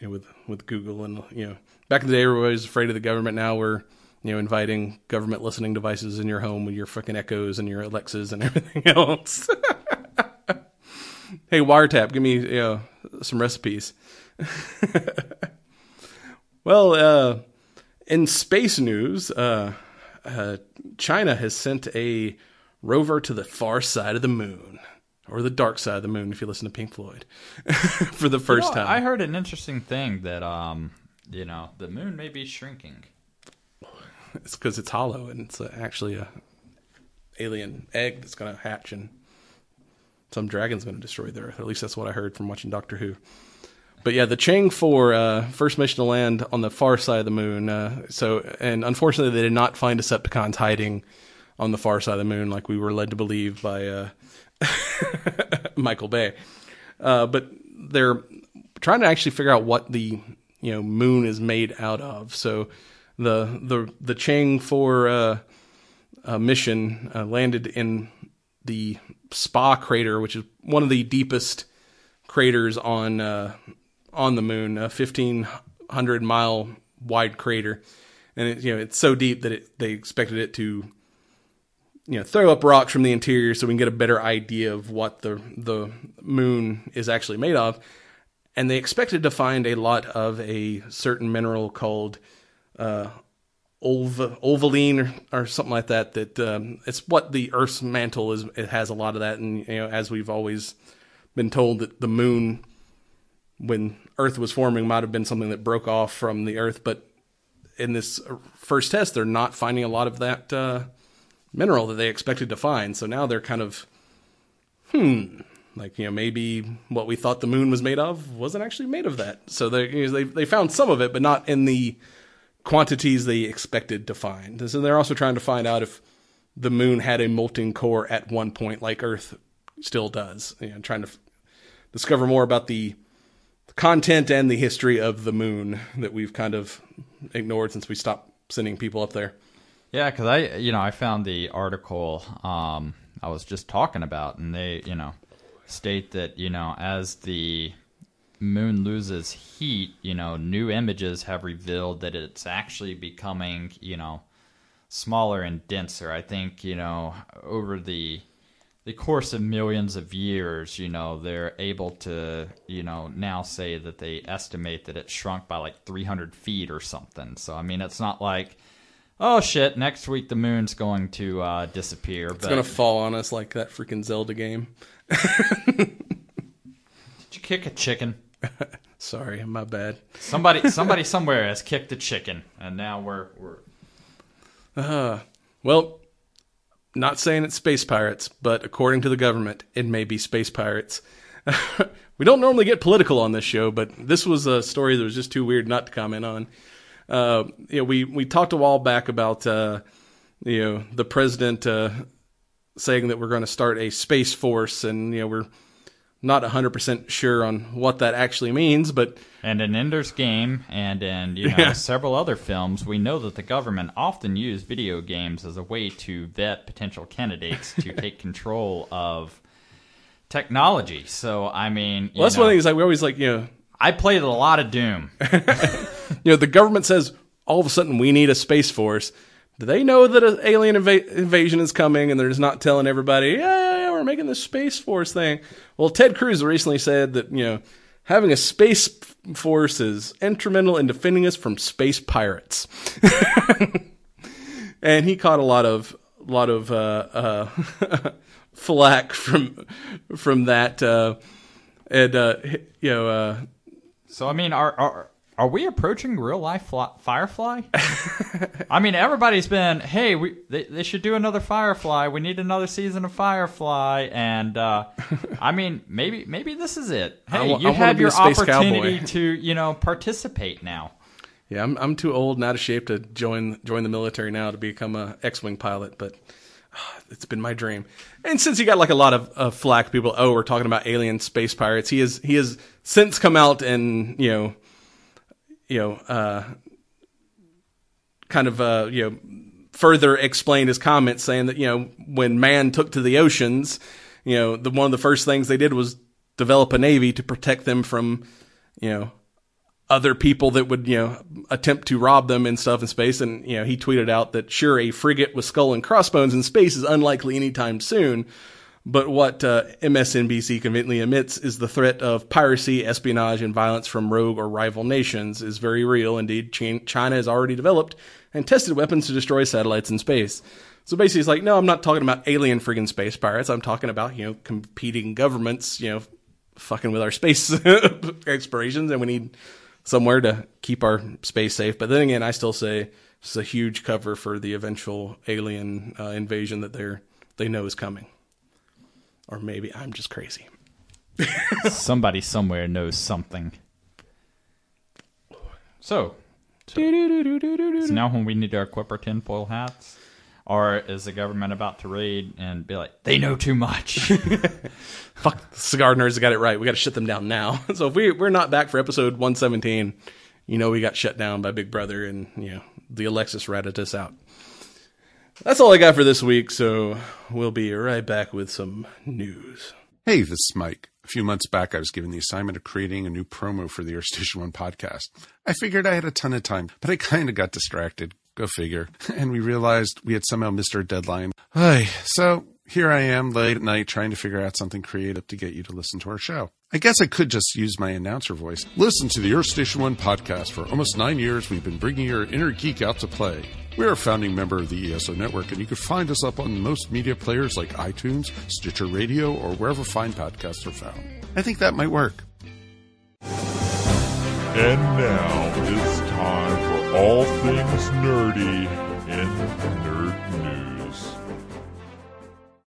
you know, with with Google and you know back in the day everybody was afraid of the government. Now we're you know inviting government listening devices in your home with your fucking Echoes and your Alexas and everything else. hey, wiretap, give me you know some recipes. well, uh, in space news, uh, uh, China has sent a rover to the far side of the moon, or the dark side of the moon, if you listen to Pink Floyd, for the first You know, time. I heard an interesting thing that um you know the moon may be shrinking. It's because it's hollow and it's uh, actually a alien egg that's going to hatch and some dragon's going to destroy the Earth. At least that's what I heard from watching Doctor Who. But yeah, the Chang Four uh, first mission to land on the far side of the moon. Uh, so, and unfortunately, they did not find Decepticons hiding on the far side of the moon, like we were led to believe by uh, Michael Bay. Uh, but they're trying to actually figure out what the you know moon is made out of. So, the the the Chang Four uh, uh, mission landed in the Spa crater, which is one of the deepest craters on uh, on the moon, a fifteen hundred mile wide crater, and it, you know it's so deep that it, they expected it to you know throw up rocks from the interior so we can get a better idea of what the the moon is actually made of. And they expected to find a lot of a certain mineral called uh, olva, olvaline or, or something like that. That um, it's what the Earth's mantle is. It has a lot of that, and you know, as we've always been told that the moon, when Earth was forming, might have been something that broke off from the Earth. But in this first test, they're not finding a lot of that uh, mineral that they expected to find. So now they're kind of, hmm, like you know maybe what we thought the moon was made of wasn't actually made of that. So they you know, they they found some of it, but not in the quantities they expected to find. And so they're also trying to find out if the moon had a molten core at one point, like Earth still does. You know, trying to f- discover more about the content and the history of the moon that we've kind of ignored since we stopped sending people up there. Yeah, because I, you know, I found the article um, I was just talking about, and they, you know, state that you know as the moon loses heat, you know, new images have revealed that it's actually becoming, you know, smaller and denser. I think, you know, over the the course of millions of years, you know, they're able to, you know, now say that they estimate that it shrunk by like 300 feet or something. So, I mean, it's not like, oh shit, next week the moon's going to uh, disappear. It's gonna fall on us like that freaking Zelda game. Did you kick a chicken? Sorry, my bad. Somebody, somebody somewhere has kicked a chicken, and now we're we're. Well, not saying it's space pirates, but according to the government, it may be space pirates. we don't normally get political on this show, but this was a story that was just too weird not to comment on. Uh, you know, we we talked a while back about uh, you know the president uh, saying that we're going to start a space force, and you know we're not hundred percent sure on what that actually means, but And in Ender's Game and in you know Yeah. several other films, we know that the government often use video games as a way to vet potential candidates to take control of technology. So I mean, you well, that's know, one thing is like we always like you know I played a lot of Doom. you know the government says all of a sudden we need a space force. Do they know that an alien inva- invasion is coming and they're just not telling everybody, yeah, we're making this space force thing? Well, Ted Cruz recently said that, you know, having a space force is instrumental in defending us from space pirates. and he caught a lot of, a lot of, uh, uh, flack from, from that, uh, and, uh, you know, uh, So I mean, our, are are we approaching real life fly, Firefly? I mean, everybody's been, hey, we they, they should do another Firefly. We need another season of Firefly, and uh, I mean, maybe maybe this is it. Hey, I you have your opportunity cowboy. to you know participate now. Yeah, I'm I'm too old and out of shape to join join the military now to become a X-wing pilot, but ah, it's been my dream. And since he got like a lot of uh, flack, people, oh, we're talking about alien space pirates. He is he has since come out and you know, you know, uh, kind of uh, you know, further explained his comments, saying that you know when man took to the oceans, you know, the one of the first things they did was develop a navy to protect them from, you know, other people that would, you know, attempt to rob them and stuff in space. And, you know, he tweeted out that sure, a frigate with skull and crossbones in space is unlikely anytime soon. But what uh, MSNBC conveniently admits is the threat of piracy, espionage, and violence from rogue or rival nations is very real. Indeed, China has already developed and tested weapons to destroy satellites in space. So basically, it's like, no, I'm not talking about alien friggin' space pirates. I'm talking about, you know, competing governments, you know, fucking with our space explorations, and we need somewhere to keep our space safe. But then again, I still say it's a huge cover for the eventual alien uh, invasion that they're they know is coming. Or maybe I'm just crazy. Somebody somewhere knows something. So, is now when we need to equip our tinfoil hats? Or is the government about to raid and be like, they know too much? Fuck, the cigar nerds got it right. We got to shut them down now. so if we we're not back for episode 117, you know we got shut down by Big Brother, and you know the Alexas ratted us out. That's all I got for this week. So we'll be right back with some news. Hey, this is Mike. A few months back, I was given the assignment of creating a new promo for the Earth Station One podcast. I figured I had a ton of time, but I kind of got distracted. Go figure. And we realized we had somehow missed our deadline. Ay, so here I am late at night trying to figure out something creative to get you to listen to our show. I guess I could just use my announcer voice. Listen to the Earth Station One podcast. For almost nine years, we've been bringing your inner geek out to play. We're a founding member of the ESO network, and you can find us up on most media players like iTunes, Stitcher Radio, or wherever fine podcasts are found. I think that might work. And now it's time for all things nerdy in nerd.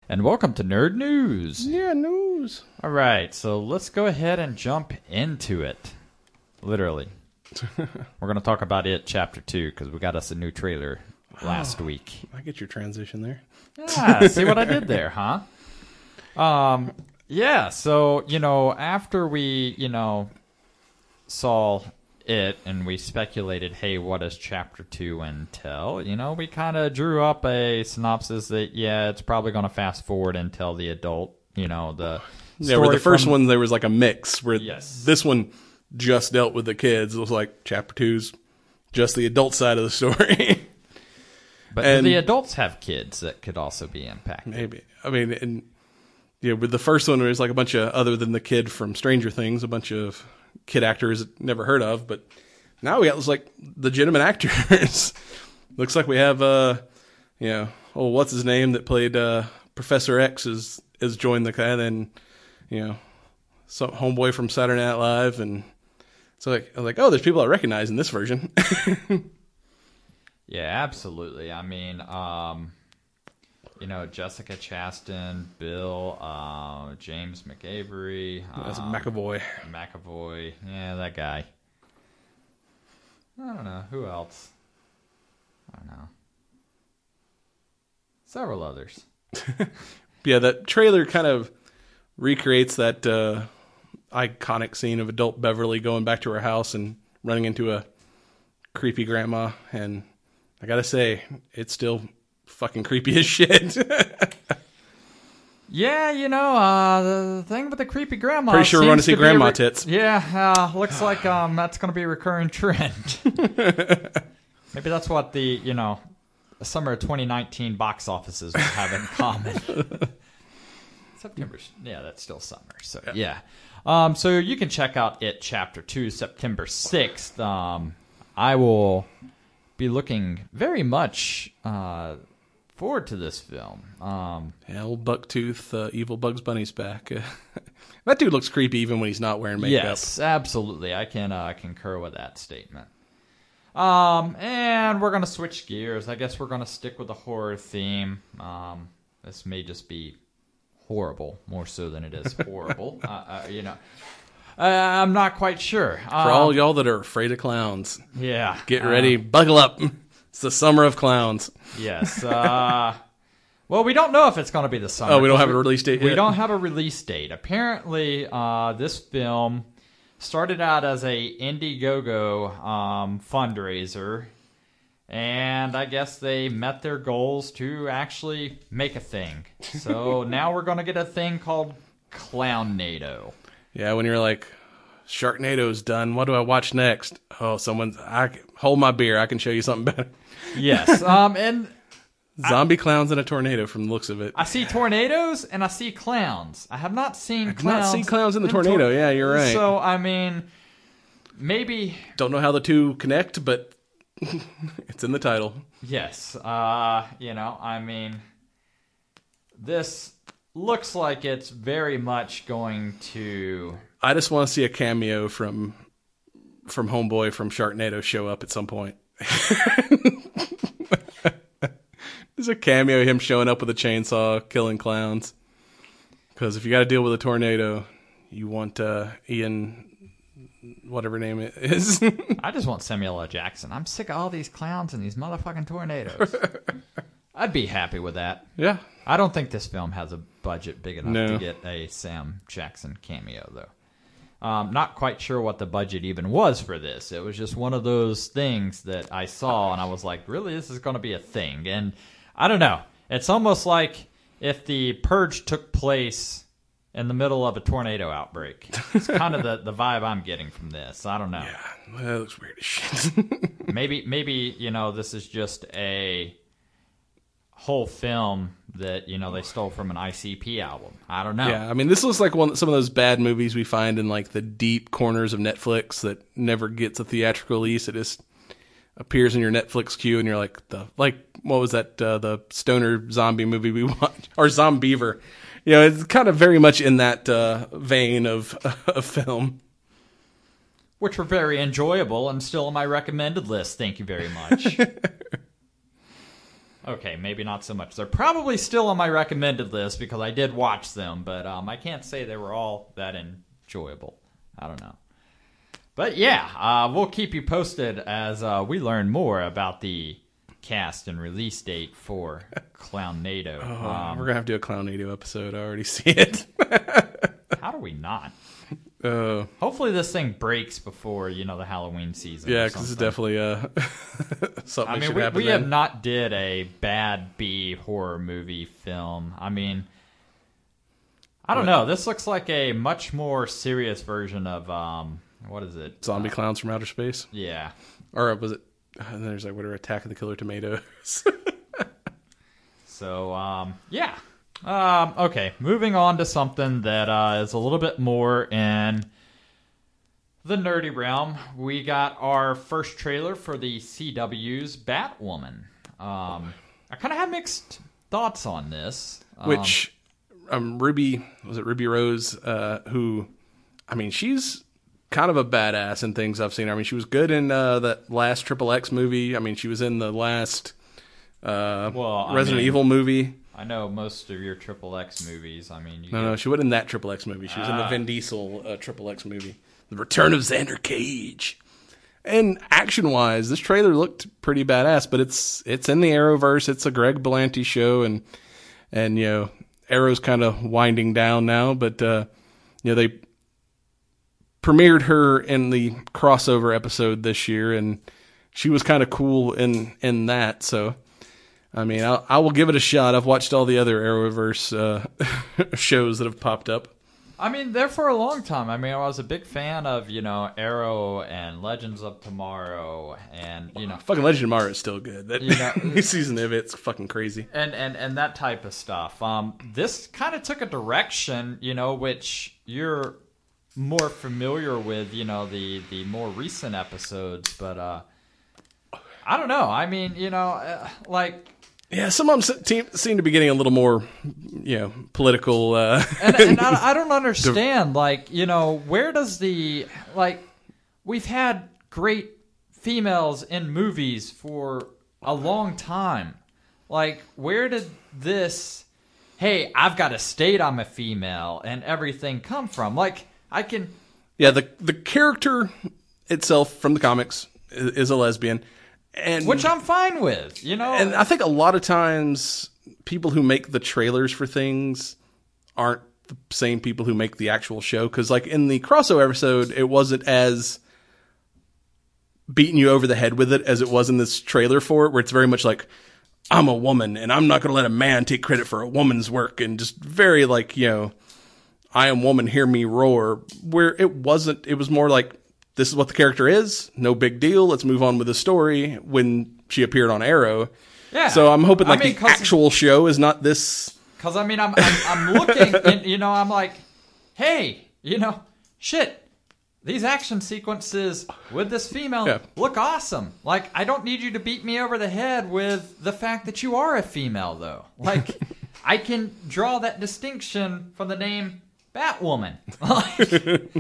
And welcome to Nerd News. Yeah, news. All right, so let's go ahead and jump into it. Literally. We're going to talk about it, Chapter 2, because we got us a new trailer last week. I get your transition there. Yeah, see what I did there, huh? Um, yeah. So you know, after we you know saw it and we speculated, hey, what does chapter two entail? You know, we kind of drew up a synopsis that yeah, it's probably going to fast forward until the adult. You know, the Yeah, where the first from- one there was like a mix. Where Yes. this one just dealt with the kids. It was like chapter two's just the adult side of the story. but and- the adults have kids that could also be impacted. Maybe. I mean, and yeah, with the first one, was like a bunch of other than the kid from Stranger Things, a bunch of kid actors never heard of. But now we got this like legitimate actors. Looks like we have, uh, you know, oh, what's his name that played uh, Professor X is is joined the and you know, some homeboy from Saturday Night Live, and so like I like, oh, there's people I recognize in this version. Yeah, absolutely. I mean, um, you know, Jessica Chastain, Bill, uh, James McAvery, That's um, McAvoy. McAvoy. Yeah, that guy. I don't know. Who else? I don't know. Several others. yeah, that trailer kind of recreates that uh, iconic scene of adult Beverly going back to her house and running into a creepy grandma. And I gotta say, it's still fucking creepy as shit. Yeah, you know, uh, the thing with the creepy grandma. Pretty sure we're gonna see grandma re- tits. Yeah, uh, looks like um, that's going to be a recurring trend. Maybe that's what the you know, the summer of 2019 box offices will have in common. September, yeah, that's still summer. So yeah, Um, so you can check out it chapter two, September 6th. Um, I will be looking very much uh, forward to this film. Um, Hell, Bucktooth, uh, evil Bugs Bunny's back. that dude looks creepy even when he's not wearing makeup. Yes, absolutely. I can uh, concur with that statement. Um, and we're gonna switch gears. I guess we're gonna stick with the horror theme. Um, this may just be horrible more so than it is horrible. uh, uh, you know, uh, I'm not quite sure. For Um, all y'all that are afraid of clowns, yeah, get uh, ready, buckle up. It's the summer of clowns. Yes. Uh, well, we don't know if it's going to be the summer. Oh, we don't have a release date We yet? don't have a release date. Apparently, uh, this film started out as a Indiegogo um, fundraiser, and I guess they met their goals to actually make a thing. So now we're going to get a thing called Clownado. Yeah, when you're like, Sharknado's done. What do I watch next? Oh, someone's. I hold my beer. I can show you something better. Yes. Um, and Zombie clowns in a tornado. From the looks of it, I see tornadoes and I see clowns. I have not seen clowns. not see clowns in the tornado. Yeah, you're right. So I mean, maybe Don't know how the two connect, but it's in the title. yes. Uh, you know, I mean, this looks like it's very much going to. I just want to see a cameo from from Homeboy from Sharknado show up at some point. There's a cameo of him showing up with a chainsaw, killing clowns. Because if you got to deal with a tornado, you want uh, Ian whatever name it is. I just want Samuel L. Jackson. I'm sick of all these clowns and these motherfucking tornadoes. I'd be happy with that. yeah. I don't think this film has a budget big enough No. to get a Sam Jackson cameo, though. Um, not quite sure what the budget even was for this. It was just one of those things that I saw and I was like, really, this is going to be a thing? And I don't know. It's almost like if the purge took place in the middle of a tornado outbreak. It's kind of the, the vibe I'm getting from this. I don't know. Well, it looks weird as shit. maybe maybe you know this is just a whole film that you know they stole from an ICP album. I don't know. yeah, I mean, this looks like one some of those bad movies we find in like the deep corners of Netflix that never gets a theatrical release. It just appears in your Netflix queue, and you're like, the like what was that? Uh, the stoner zombie movie we watched, or Zombiever. You know, it's kind of very much in that uh, vein of of film. Which were very enjoyable and still on my recommended list. Thank you very much. okay, maybe not so much. They're probably still on my recommended list because I did watch them, but um, I can't say they were all that enjoyable. I don't know. But yeah, uh, we'll keep you posted as uh, we learn more about the cast and release date for Clownado. Um, We're gonna have to do a Clownado episode. I already see it. how do we not? Uh, Hopefully, this thing breaks before you know the Halloween season. yeah, because it's definitely uh, something I mean, should we, happen. we have not did a bad B horror movie film. I mean, I don't know. This looks like a much more serious version of um, what is it? zombie clowns from outer space, Yeah, or was it? And there's like whatever Attack of the Killer Tomatoes. So, um, yeah. Um, okay, moving on to something that uh, is a little bit more in the nerdy realm. We got our first trailer for the CW's Batwoman. Um, I kind of have mixed thoughts on this. Um, which um Ruby was it Ruby Rose uh who I mean she's kind of a badass in things I've seen. I mean she was good in uh that last Triple X movie. I mean she was in the last uh Well, Resident mean- Evil movie. I know most of your Triple X movies. I mean, you No, get- no, she wasn't in that Triple X movie. She was in the Ah. Vin Diesel uh, Triple X movie. The Return of Xander Cage. And action wise, this trailer looked pretty badass, but it's it's in the Arrowverse. It's a Greg Berlanti show and and you know, Arrow's kind of winding down now, but uh you know, they premiered her in the crossover episode this year and she was kind of cool in in that, so I mean, I'll, I will give it a shot. I've watched all the other Arrowverse uh, shows that have popped up. I mean, there for a long time. I mean, I was a big fan of you know Arrow and Legends of Tomorrow, and you know Fucking Legend of Tomorrow is still good. That You know- new season of it's fucking crazy. and and and that type of stuff. Um, this kind of took a direction, you know, which you're more familiar with, you know, the the more recent episodes. But uh, I don't know. I mean, you know, uh, like Yeah, some of them seem, to be getting a little more, you know, political. Uh, and, and I, I don't understand. Like, you know, where does the like? We've had great females in movies for a long time. Like, where did this? Hey, I've got to state I'm a female and everything come from? Like, I can. yeah, the the character itself from the comics is a lesbian, and Which I'm fine with, you know. and I think a lot of times people who make the trailers for things aren't the same people who make the actual show because like in the crossover episode it wasn't as beating you over the head with it as it was in this trailer for it where it's very much like I'm a woman and I'm not going to let a man take credit for a woman's work and just very like you know I am woman hear me roar where it wasn't it was more like this is what the character is no big deal let's move on with the story when she appeared on Arrow yeah. so I'm hoping I like mean, the actual show is not this. Because I mean, I'm I'm, I'm looking, and you know, I'm like, hey, you know, shit. These action sequences with this female Yeah. look awesome. Like, I don't need you to beat me over the head with the fact that you are a female, though. Like, I can draw that distinction from the name Batwoman. Like,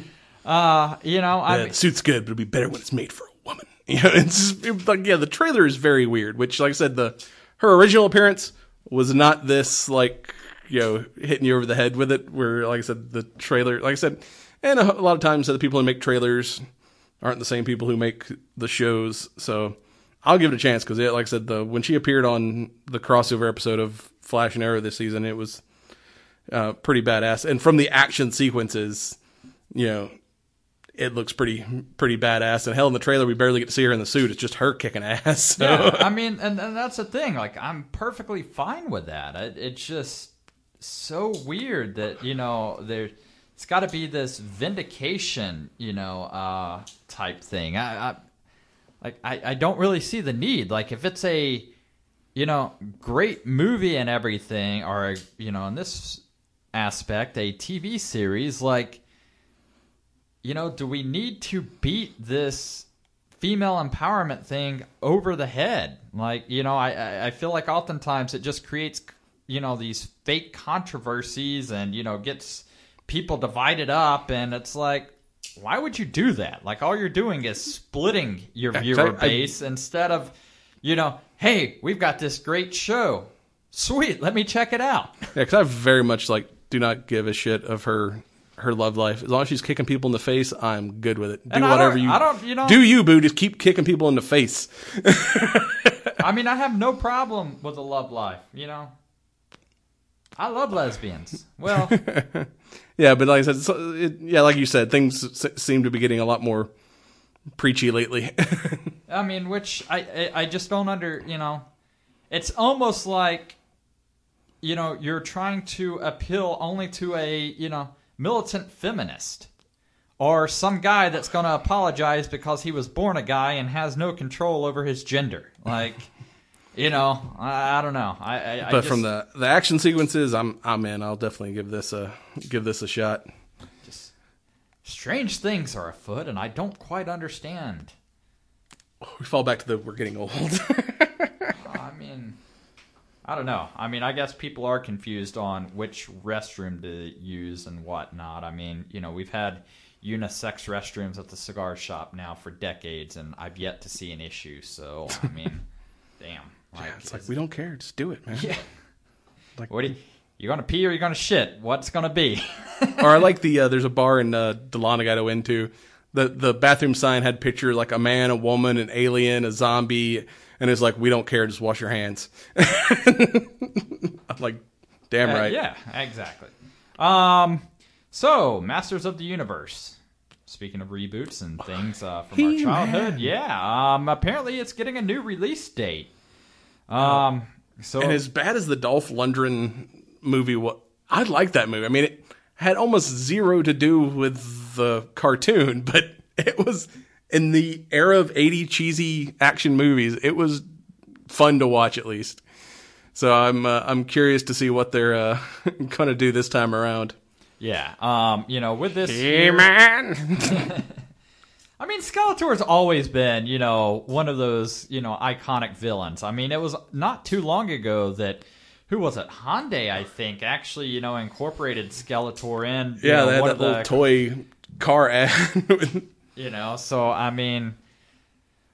uh, you know, I Yeah, suit's good, but it'll be better when it's made for a woman. You know, it's just, it- like yeah, the trailer is very weird. Which, like I said, the her original appearance was not this like you know hitting you over the head with it. Where like I said, the trailer, like I said, and a, a lot of times the people who make trailers aren't the same people who make the shows. So I'll give it a chance because, like I said, the when she appeared on the crossover episode of Flash and Arrow this season, it was uh, pretty badass. And from the action sequences, you know, it looks pretty pretty badass. And hell, in the trailer, we barely get to see her in the suit. It's just her kicking ass. So. Yeah, I mean, and, and that's the thing. Like, I'm perfectly fine with that. It, it's just so weird that you know there. It's got to be this vindication, you know, uh, type thing. I, I like, I, I don't really see the need. Like, if it's a, you know, great movie and everything, or you know, in this aspect, a TV series, like, you know, do we need to beat this female empowerment thing over the head? Like, you know, I- I, feel like oftentimes it just creates, you know, these fake controversies and, you know, gets people divided up. And it's like, why would you do that? Like, all you're doing is splitting your viewer base instead of, you know, hey, we've got this great show. Sweet, let me check it out. Yeah, because I very much like do not give a shit of her her love life. As long as she's kicking people in the face, I'm good with it. Do whatever you I don't- you know- do. You boo, just keep kicking people in the face. I mean, I have no problem with a love life, you know. I love lesbians. Well, Yeah, but like I said, so it, yeah, like you said, things s- seem to be getting a lot more preachy lately. I mean, which I, I I just don't under, you know. It's almost like you know, you're trying to appeal only to a, you know, militant feminist or some guy that's going to apologize because he was born a guy and has no control over his gender. Like, you know, I, I don't know. I, I I but just- from the the action sequences, I'm I'm in. I'll definitely give this a give this a shot. Just strange things are afoot and I don't quite understand. We fall back to the we're getting old. I mean, I don't know. I mean, I guess people are confused on which restroom to use and whatnot. I mean, you know, we've had unisex restrooms at the cigar shop now for decades, and I've yet to see an issue. So, I mean, damn. Like, it's like we don't care. Just do it, man. Yeah. Like, What do you, you gonna pee or you gonna shit? What's gonna be? or I like the uh, there's a bar in uh, Delon I got to go into. The the bathroom sign had picture like a man, a woman, an alien, a zombie, and it's like we don't care, just wash your hands. I'm like, damn Uh, right. yeah, exactly. Um, so Masters of the Universe. Speaking of reboots and things uh, from our childhood, yeah. Um, apparently it's getting a new release date. Um, so And as bad as the Dolph Lundgren movie was, I like that movie. I mean, it had almost zero to do with the cartoon, but it was in the era of 80 cheesy action movies. It was fun to watch at least. So I'm uh, I'm curious to see what they're uh, going to do this time around. yeah, um, you know, with this, year- man. I mean, Skeletor's always been, you know, one of those, you know, iconic villains. I mean, it was not too long ago that who was it? Hyundai, I think, actually, you know, incorporated Skeletor in. yeah, know, they had one that of the little toy car ad. You know, so I mean,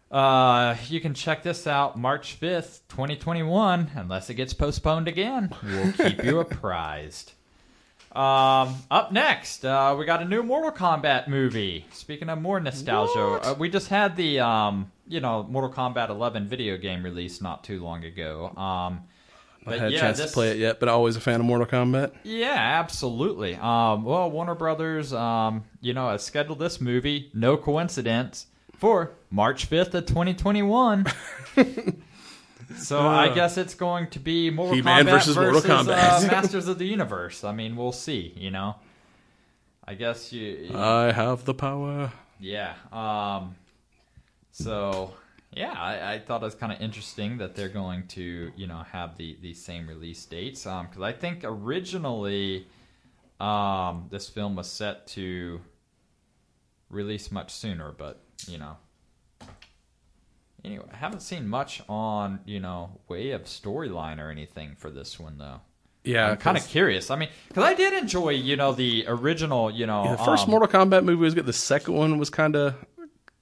uh, you can check this out March 5th, 2021, unless it gets postponed again. We'll keep you apprised. Um, up next, uh, we got a new Mortal Kombat movie. Speaking of more nostalgia, uh, we just had the, um, you know, Mortal Kombat 11 video game released not too long ago. Um, but had a chance this- to play it yet, but always a fan of Mortal Kombat. yeah, absolutely. Um, well, Warner Brothers, um, you know, has scheduled this movie, no coincidence, for March 5th of 2021. so I guess it's going to be Mortal He-Man Kombat versus versus, Mortal Kombat. Uh, Masters of the Universe. I mean, we'll see, you know. I guess you, I have the power. yeah. Um, so yeah, I, I thought it was kind of interesting that they're going to you know have the the same release dates. Um, because I think originally, um, this film was set to release much sooner, but you know. Anyway, I haven't seen much on you know way of storyline or anything for this one though. Yeah, I'm kind of curious. I mean, because I did enjoy you know the original you know the first um, Mortal Kombat movie was good. The second one was kind of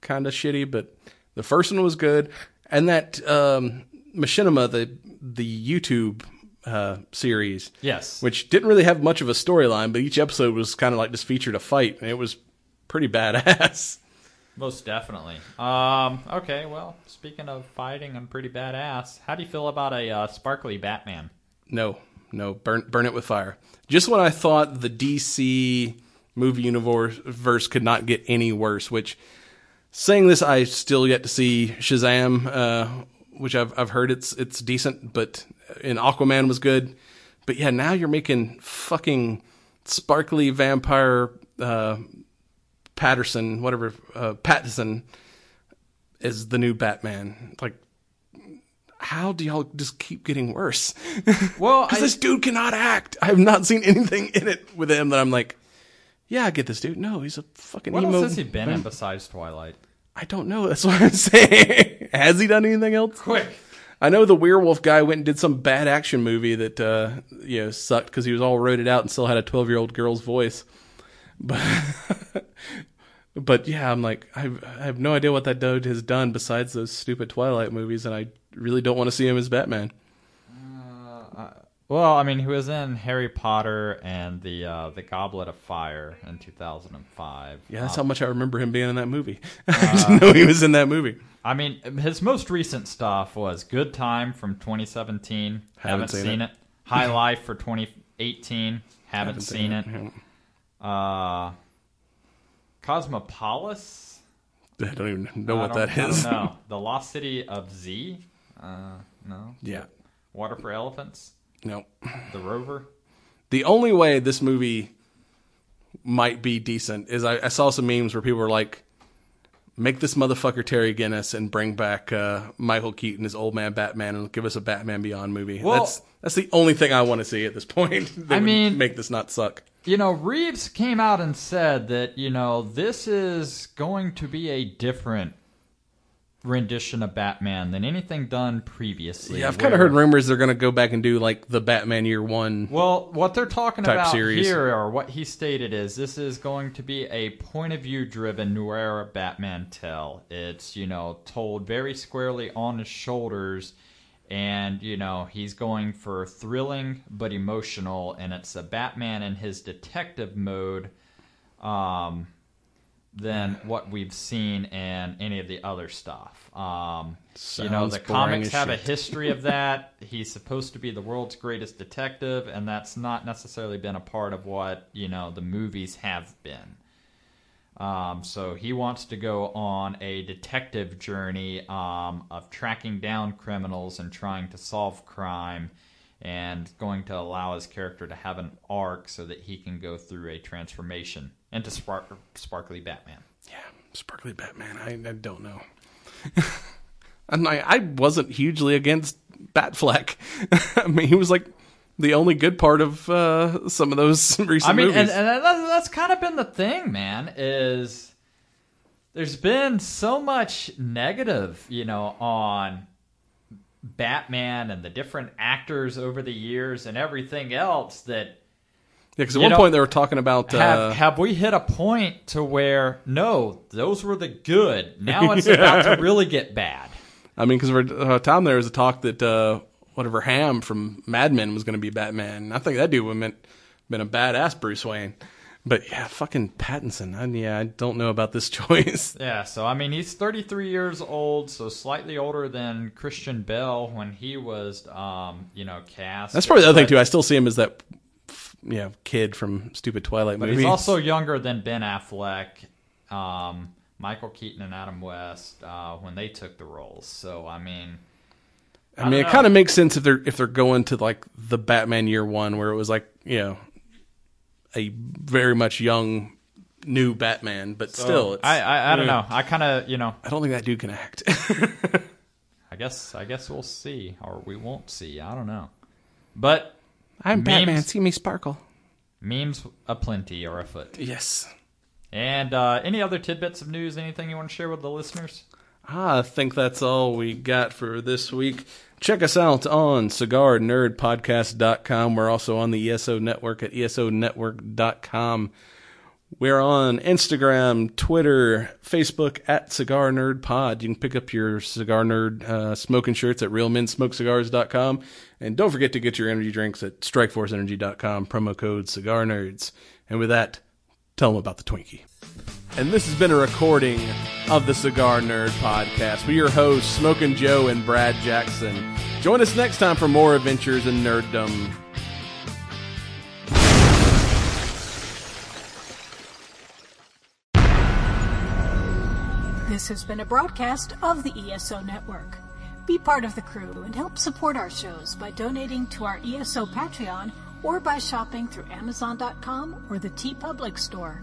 kind of shitty, but the first one was good. And that um, Machinima, the the YouTube uh, series. Yes. which didn't really have much of a storyline, but each episode was kind of like just featured a fight, and it was pretty badass. Most definitely. Um, okay, well, speaking of fighting and pretty badass, how do you feel about a uh, sparkly Batman? No, no, burn burn it with fire. Just when I thought the DC movie universe could not get any worse, which saying this, I still yet to see Shazam, uh, which I've I've heard it's it's decent, but in Aquaman was good. But yeah, now you're making fucking sparkly vampire uh, Patterson, whatever uh, Pattinson, is the new Batman. Like, how do y'all just keep getting worse? Well, Because I- this dude cannot act. I have not seen anything in it with him that I'm like, yeah, I get this dude. No, he's a fucking What emo. else has he been in besides Twilight? I don't know. That's what I'm saying. has he done anything else? Quick. I know the werewolf guy went and did some bad action movie that uh, you know sucked because he was all roided out and still had a 12 year old girl's voice. But but yeah, I'm like I, I have no idea what that dude has done besides those stupid Twilight movies, and I really don't want to see him as Batman. Well, I mean, he was in Harry Potter and the uh, the Goblet of Fire in 2005. Yeah, that's how much I remember him being in that movie. I didn't know he was in that movie. I mean, his most recent stuff was Good Time from 2017. Haven't, seen seen, it. it. High Life for 2018. Haven't, seen it. Yeah. Uh, Cosmopolis. I don't even know I what that is. No. The Lost City of Z. Uh, no. yeah, Water for Elephants. No. The Rover. The only way this movie might be decent is I, I saw some memes where people were like, "Make this motherfucker Terry McGinnis and bring back uh, Michael Keaton as Old Man Batman and give us a Batman Beyond movie." Well- that's that's the only thing I want to see at this point. I mean- make this not suck. You know, Reeves came out and said that, you know, this is going to be a different rendition of Batman than anything done previously. Yeah, I've kind of heard rumors they're going to go back and do like the Batman Year One. Well, what they're talking type about series. here, or what he stated, is this is going to be a point of view driven noir Batman tell. It's, you know, told very squarely on his shoulders, and, you know, he's going for thrilling but emotional, and it's a Batman in his detective mode. Um, than what we've seen in any of the other stuff. Um, you know, the comics have a history of that. He's supposed to be the world's greatest detective, and that's not necessarily been a part of what you know the movies have been. Um, so he wants to go on a detective journey um, of tracking down criminals and trying to solve crime, and going to allow his character to have an arc so that he can go through a transformation into spark- sparkly Batman. Yeah, Sparkly Batman. I, I don't know. and I'm I wasn't hugely against Batfleck. I mean, he was like the only good part of uh, some of those recent I mean, movies. and, and that's, that's kind of been the thing, man. Is there's been so much negative, you know, on Batman and the different actors over the years and everything else that yeah, because at one know, point they were talking about have uh, have we hit a point to where no, those were the good. Now it's about to really get bad. I mean, because for a time there was a talk that uh, whatever Hamm from Mad Men was going to be Batman. I think that dude would have been a badass Bruce Wayne. But yeah, fucking Pattinson. I, yeah, I don't know about this choice. Yeah, so I mean, he's 33 years old, so slightly older than Christian Bale when he was, um, you know, cast. That's probably the other thing too. I still see him as that, you know, kid from stupid Twilight But he's also younger than Ben Affleck, um, Michael Keaton, and Adam West uh, when they took the roles. So I mean, I mean, don't it kind of makes sense if they're if they're going to like the Batman Year One, where it was like you know a very much young new Batman, but still, it's, I I, I don't know. I kind of you know. I don't think that dude can act. I guess I guess we'll see, or we won't see. I don't know. But I'm Memes- Batman. See me sparkle. memes aplenty are afoot. Yes. And uh, any other tidbits of news? Anything you want to share with the listeners? I think that's all we got for this week. Check us out on cigarnerdpodcast.com. We're also on the ESO network at esonetwork.com. We're on Instagram, Twitter, Facebook at Cigar Nerd Pod. You can pick up your Cigar Nerd uh, smoking shirts at realmensmokecigars.com. And don't forget to get your energy drinks at strikeforceenergy.com, promo code Cigar Nerds. And with that, tell them about the Twinkie. And this has been a recording of the Cigar Nerd Podcast with your hosts, Smoking Joe and Brad Jackson. Join us next time for more adventures in nerddom. This has been a broadcast of the ESO Network. Be part of the crew and help support our shows by donating to our ESO Patreon or by shopping through Amazon.com or the TeePublic Store,